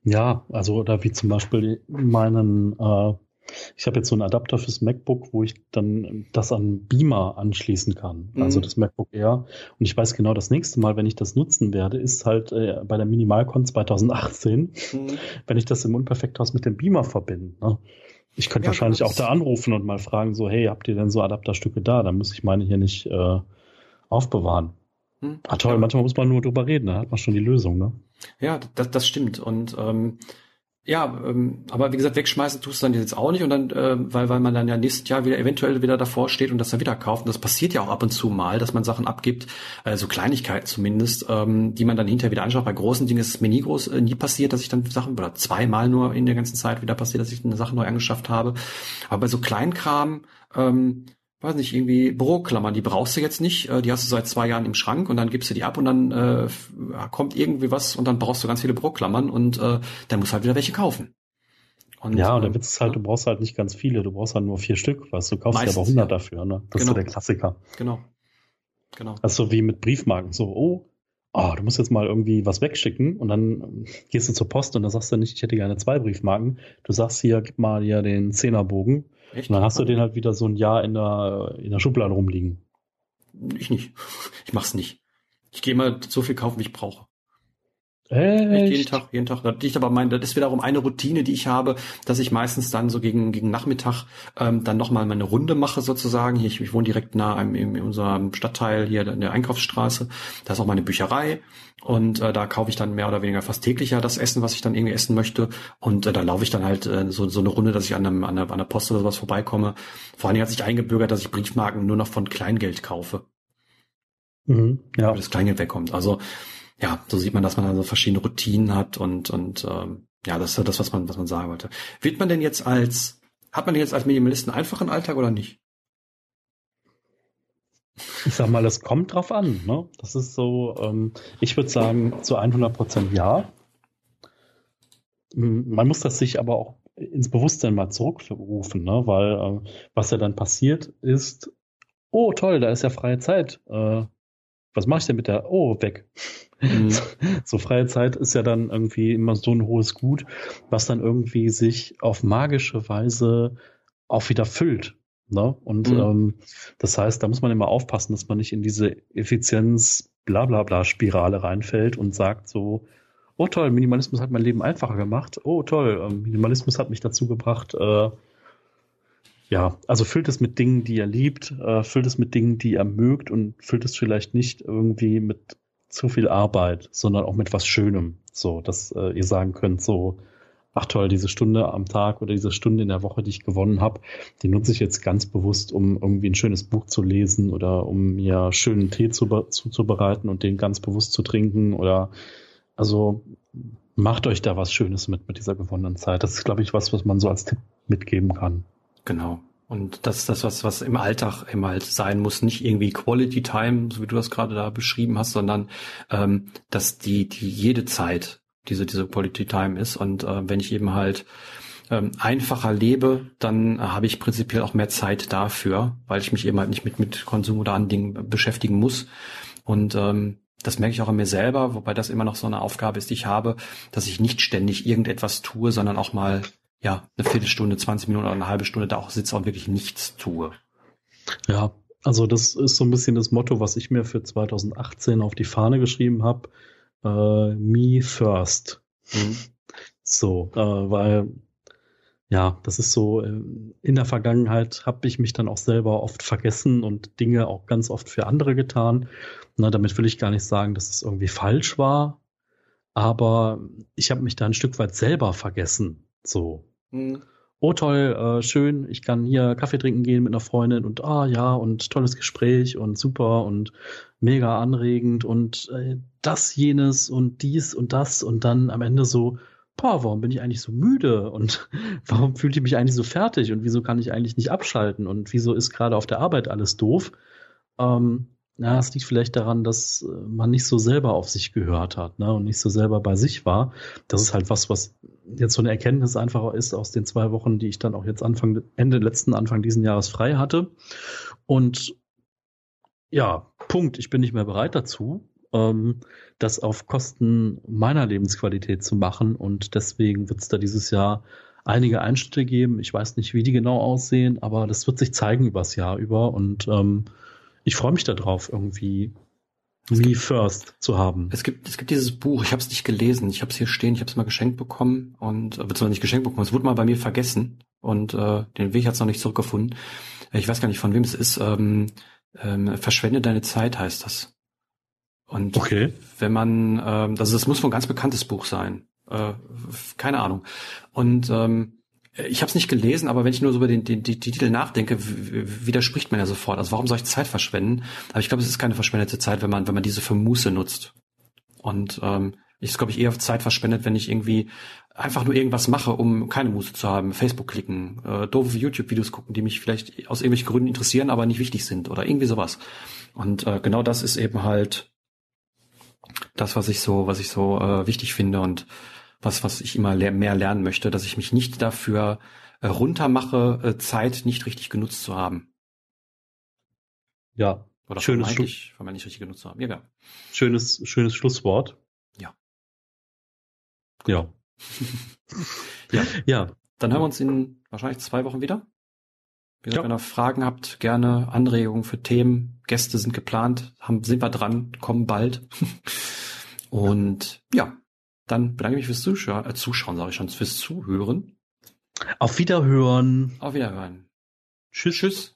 Ja, also oder wie zum Beispiel meinen äh, ich habe jetzt so einen Adapter fürs MacBook, wo ich dann das an Beamer anschließen kann. Mhm. Also das MacBook Air. Und ich weiß genau, das nächste Mal, wenn ich das nutzen werde, ist halt äh, bei der Minimalcon 2018, mhm. wenn ich das im Unperfekthaus mit dem Beamer verbinde. Ne? Ich könnte ja, wahrscheinlich auch da anrufen und mal fragen, so, hey, habt ihr denn so Adapterstücke da? Dann muss ich meine hier nicht äh, aufbewahren. Hm. Ah toll, ja. manchmal muss man nur drüber reden, da hat man schon die Lösung, ne? Ja, das, das stimmt. Und ähm, ja, ähm, aber wie gesagt, wegschmeißen tust du dann jetzt auch nicht und dann, äh, weil, weil man dann ja nächstes Jahr wieder eventuell wieder davor steht und das dann wieder kauft. Und das passiert ja auch ab und zu mal, dass man Sachen abgibt, also Kleinigkeiten zumindest, ähm, die man dann hinterher wieder anschaut. Bei großen Dingen ist es mir nie groß, äh, nie passiert, dass ich dann Sachen, oder zweimal nur in der ganzen Zeit wieder passiert, dass ich eine Sache neu angeschafft habe. Aber bei so Kleinkram, ähm, weiß nicht, irgendwie Büroklammern, die brauchst du jetzt nicht, äh, die hast du seit zwei Jahren im Schrank und dann gibst du die ab und dann äh, kommt irgendwie was und dann brauchst du ganz viele Büroklammern und äh, dann musst du halt wieder welche kaufen. Und, ja, und der ähm, Witz ist halt, du brauchst halt nicht ganz viele, du brauchst halt nur vier Stück, weißt du, kaufst dir aber 100 ja. dafür, ne? Das genau. ist so genau. der Klassiker. Genau. Genau. Also wie mit Briefmarken, so, oh, oh, du musst jetzt mal irgendwie was wegschicken und dann gehst du zur Post und dann sagst du nicht, ich hätte gerne zwei Briefmarken. Du sagst hier, gib mal hier den Zehnerbogen Echt? Und dann hast du den halt wieder so ein Jahr in der, in der Schublade rumliegen. Ich nicht. Ich mach's nicht. Ich gehe mal so viel kaufen, wie ich brauche. Echt? Jeden Tag, jeden Tag. Das liegt aber mein, das ist wiederum eine Routine, die ich habe, dass ich meistens dann so gegen, gegen Nachmittag ähm, dann nochmal meine Runde mache sozusagen. Hier, ich, ich wohne direkt nah in, in unserem Stadtteil hier in der Einkaufsstraße. Da ist auch meine Bücherei. Und äh, da kaufe ich dann mehr oder weniger fast täglich ja das Essen, was ich dann irgendwie essen möchte. Und äh, da laufe ich dann halt äh, so, so eine Runde, dass ich an, einem, an, einer, an der Post oder sowas vorbeikomme. Vor allem hat sich eingebürgert, dass ich Briefmarken nur noch von Kleingeld kaufe. Mhm, ja. Weil das Kleingeld wegkommt. Also ja, so sieht man, dass man also verschiedene Routinen hat und und ähm, ja, das ist das, was man was man sagen wollte. Wird man denn jetzt als hat man jetzt als Minimalisten einfachen Alltag oder nicht? Ich sag mal, es kommt drauf an. Ne? Das ist so, ähm, ich würde sagen, zu 100 Prozent ja. Man muss das sich aber auch ins Bewusstsein mal zurückrufen, ne? weil äh, was ja dann passiert ist, oh toll, da ist ja freie Zeit. Äh, was mache ich denn mit der? Oh, weg. Mhm. So, freie Zeit ist ja dann irgendwie immer so ein hohes Gut, was dann irgendwie sich auf magische Weise auch wieder füllt. Ne? Und mhm. ähm, das heißt, da muss man immer aufpassen, dass man nicht in diese Effizienz bla bla bla Spirale reinfällt und sagt so, oh toll, Minimalismus hat mein Leben einfacher gemacht. Oh toll, ähm, Minimalismus hat mich dazu gebracht, äh, ja, also füllt es mit Dingen, die ihr liebt, äh, füllt es mit Dingen, die ihr mögt und füllt es vielleicht nicht irgendwie mit zu viel Arbeit, sondern auch mit was Schönem. So, dass äh, ihr sagen könnt, so, ach toll, diese Stunde am Tag oder diese Stunde in der Woche, die ich gewonnen habe, die nutze ich jetzt ganz bewusst, um irgendwie ein schönes Buch zu lesen oder um mir schönen Tee zu, zuzubereiten und den ganz bewusst zu trinken oder also macht euch da was Schönes mit, mit dieser gewonnenen Zeit. Das ist, glaube ich, was, was man so als Tipp mitgeben kann. Genau. Und das ist das, was, was im Alltag immer halt sein muss, nicht irgendwie Quality Time, so wie du das gerade da beschrieben hast, sondern ähm, dass die, die jede Zeit diese, diese Quality Time ist. Und äh, wenn ich eben halt ähm, einfacher lebe, dann äh, habe ich prinzipiell auch mehr Zeit dafür, weil ich mich eben halt nicht mit, mit Konsum oder anderen Dingen beschäftigen muss. Und ähm, das merke ich auch an mir selber, wobei das immer noch so eine Aufgabe ist, die ich habe, dass ich nicht ständig irgendetwas tue, sondern auch mal ja eine Viertelstunde, 20 Minuten oder eine halbe Stunde da auch sitze und wirklich nichts tue. Ja, also das ist so ein bisschen das Motto, was ich mir für 2018 auf die Fahne geschrieben habe. Äh, me first. Mhm. So, äh, weil ja, das ist so, äh, in der Vergangenheit habe ich mich dann auch selber oft vergessen und Dinge auch ganz oft für andere getan. Na, damit will ich gar nicht sagen, dass es irgendwie falsch war, aber ich habe mich da ein Stück weit selber vergessen. So. Mhm. Oh toll, äh, schön, ich kann hier Kaffee trinken gehen mit einer Freundin und ah ja, und tolles Gespräch und super und mega anregend und äh, das, jenes und dies und das und dann am Ende so, boah, warum bin ich eigentlich so müde und warum fühle ich mich eigentlich so fertig und wieso kann ich eigentlich nicht abschalten und wieso ist gerade auf der Arbeit alles doof? Ähm, ja, es liegt vielleicht daran, dass äh, man nicht so selber auf sich gehört hat ne, und nicht so selber bei sich war. Das ist halt was, was jetzt so eine Erkenntnis einfach ist aus den zwei Wochen, die ich dann auch jetzt Anfang, Ende letzten, Anfang diesen Jahres frei hatte. Und ja, Punkt, ich bin nicht mehr bereit dazu ähm, das auf Kosten meiner Lebensqualität zu machen. Und deswegen wird es da dieses Jahr einige Einschnitte geben. Ich weiß nicht, wie die genau aussehen, aber das wird sich zeigen übers Jahr über. Und ähm, ich freue mich darauf, irgendwie Me gibt, First zu haben. Es gibt, es gibt dieses Buch, ich habe es nicht gelesen, ich habe es hier stehen, ich habe es mal geschenkt bekommen und äh, beziehungsweise nicht geschenkt bekommen, es wurde mal bei mir vergessen und äh, den Weg hat es noch nicht zurückgefunden. Ich weiß gar nicht, von wem es ist. Ähm, ähm, Verschwende deine Zeit heißt das. Und okay. wenn man, ähm, also das muss wohl ein ganz bekanntes Buch sein. Äh, keine Ahnung. Und ähm, ich habe es nicht gelesen, aber wenn ich nur so über den, den, die, die Titel nachdenke, widerspricht man ja sofort. Also warum soll ich Zeit verschwenden? Aber ich glaube, es ist keine verschwendete Zeit, wenn man, wenn man diese für Muße nutzt. Und ähm, ich glaube ich eher Zeit verschwendet, wenn ich irgendwie einfach nur irgendwas mache, um keine Muße zu haben. Facebook klicken, äh, doofe YouTube-Videos gucken, die mich vielleicht aus irgendwelchen Gründen interessieren, aber nicht wichtig sind oder irgendwie sowas. Und äh, genau das ist eben halt das, was ich so, was ich so äh, wichtig finde und was, was ich immer le mehr lernen möchte, dass ich mich nicht dafür äh, runtermache, äh, Zeit nicht richtig genutzt zu haben. Ja. Oder schönes vermeintlich, vermeintlich richtig genutzt zu haben. Ja, ja. Schönes, schönes Schlusswort. Ja. Ja. ja. Ja. Dann hören wir uns in wahrscheinlich zwei Wochen wieder. Wie gesagt, ja. wenn ihr Fragen habt, gerne Anregungen für Themen. Gäste sind geplant, haben, sind wir dran, kommen bald. Und ja, dann bedanke ich mich fürs Zuschauen, äh, Zuschauen sage ich schon, fürs Zuhören. Auf Wiederhören. Auf Wiederhören. Tschüss. Tschüss.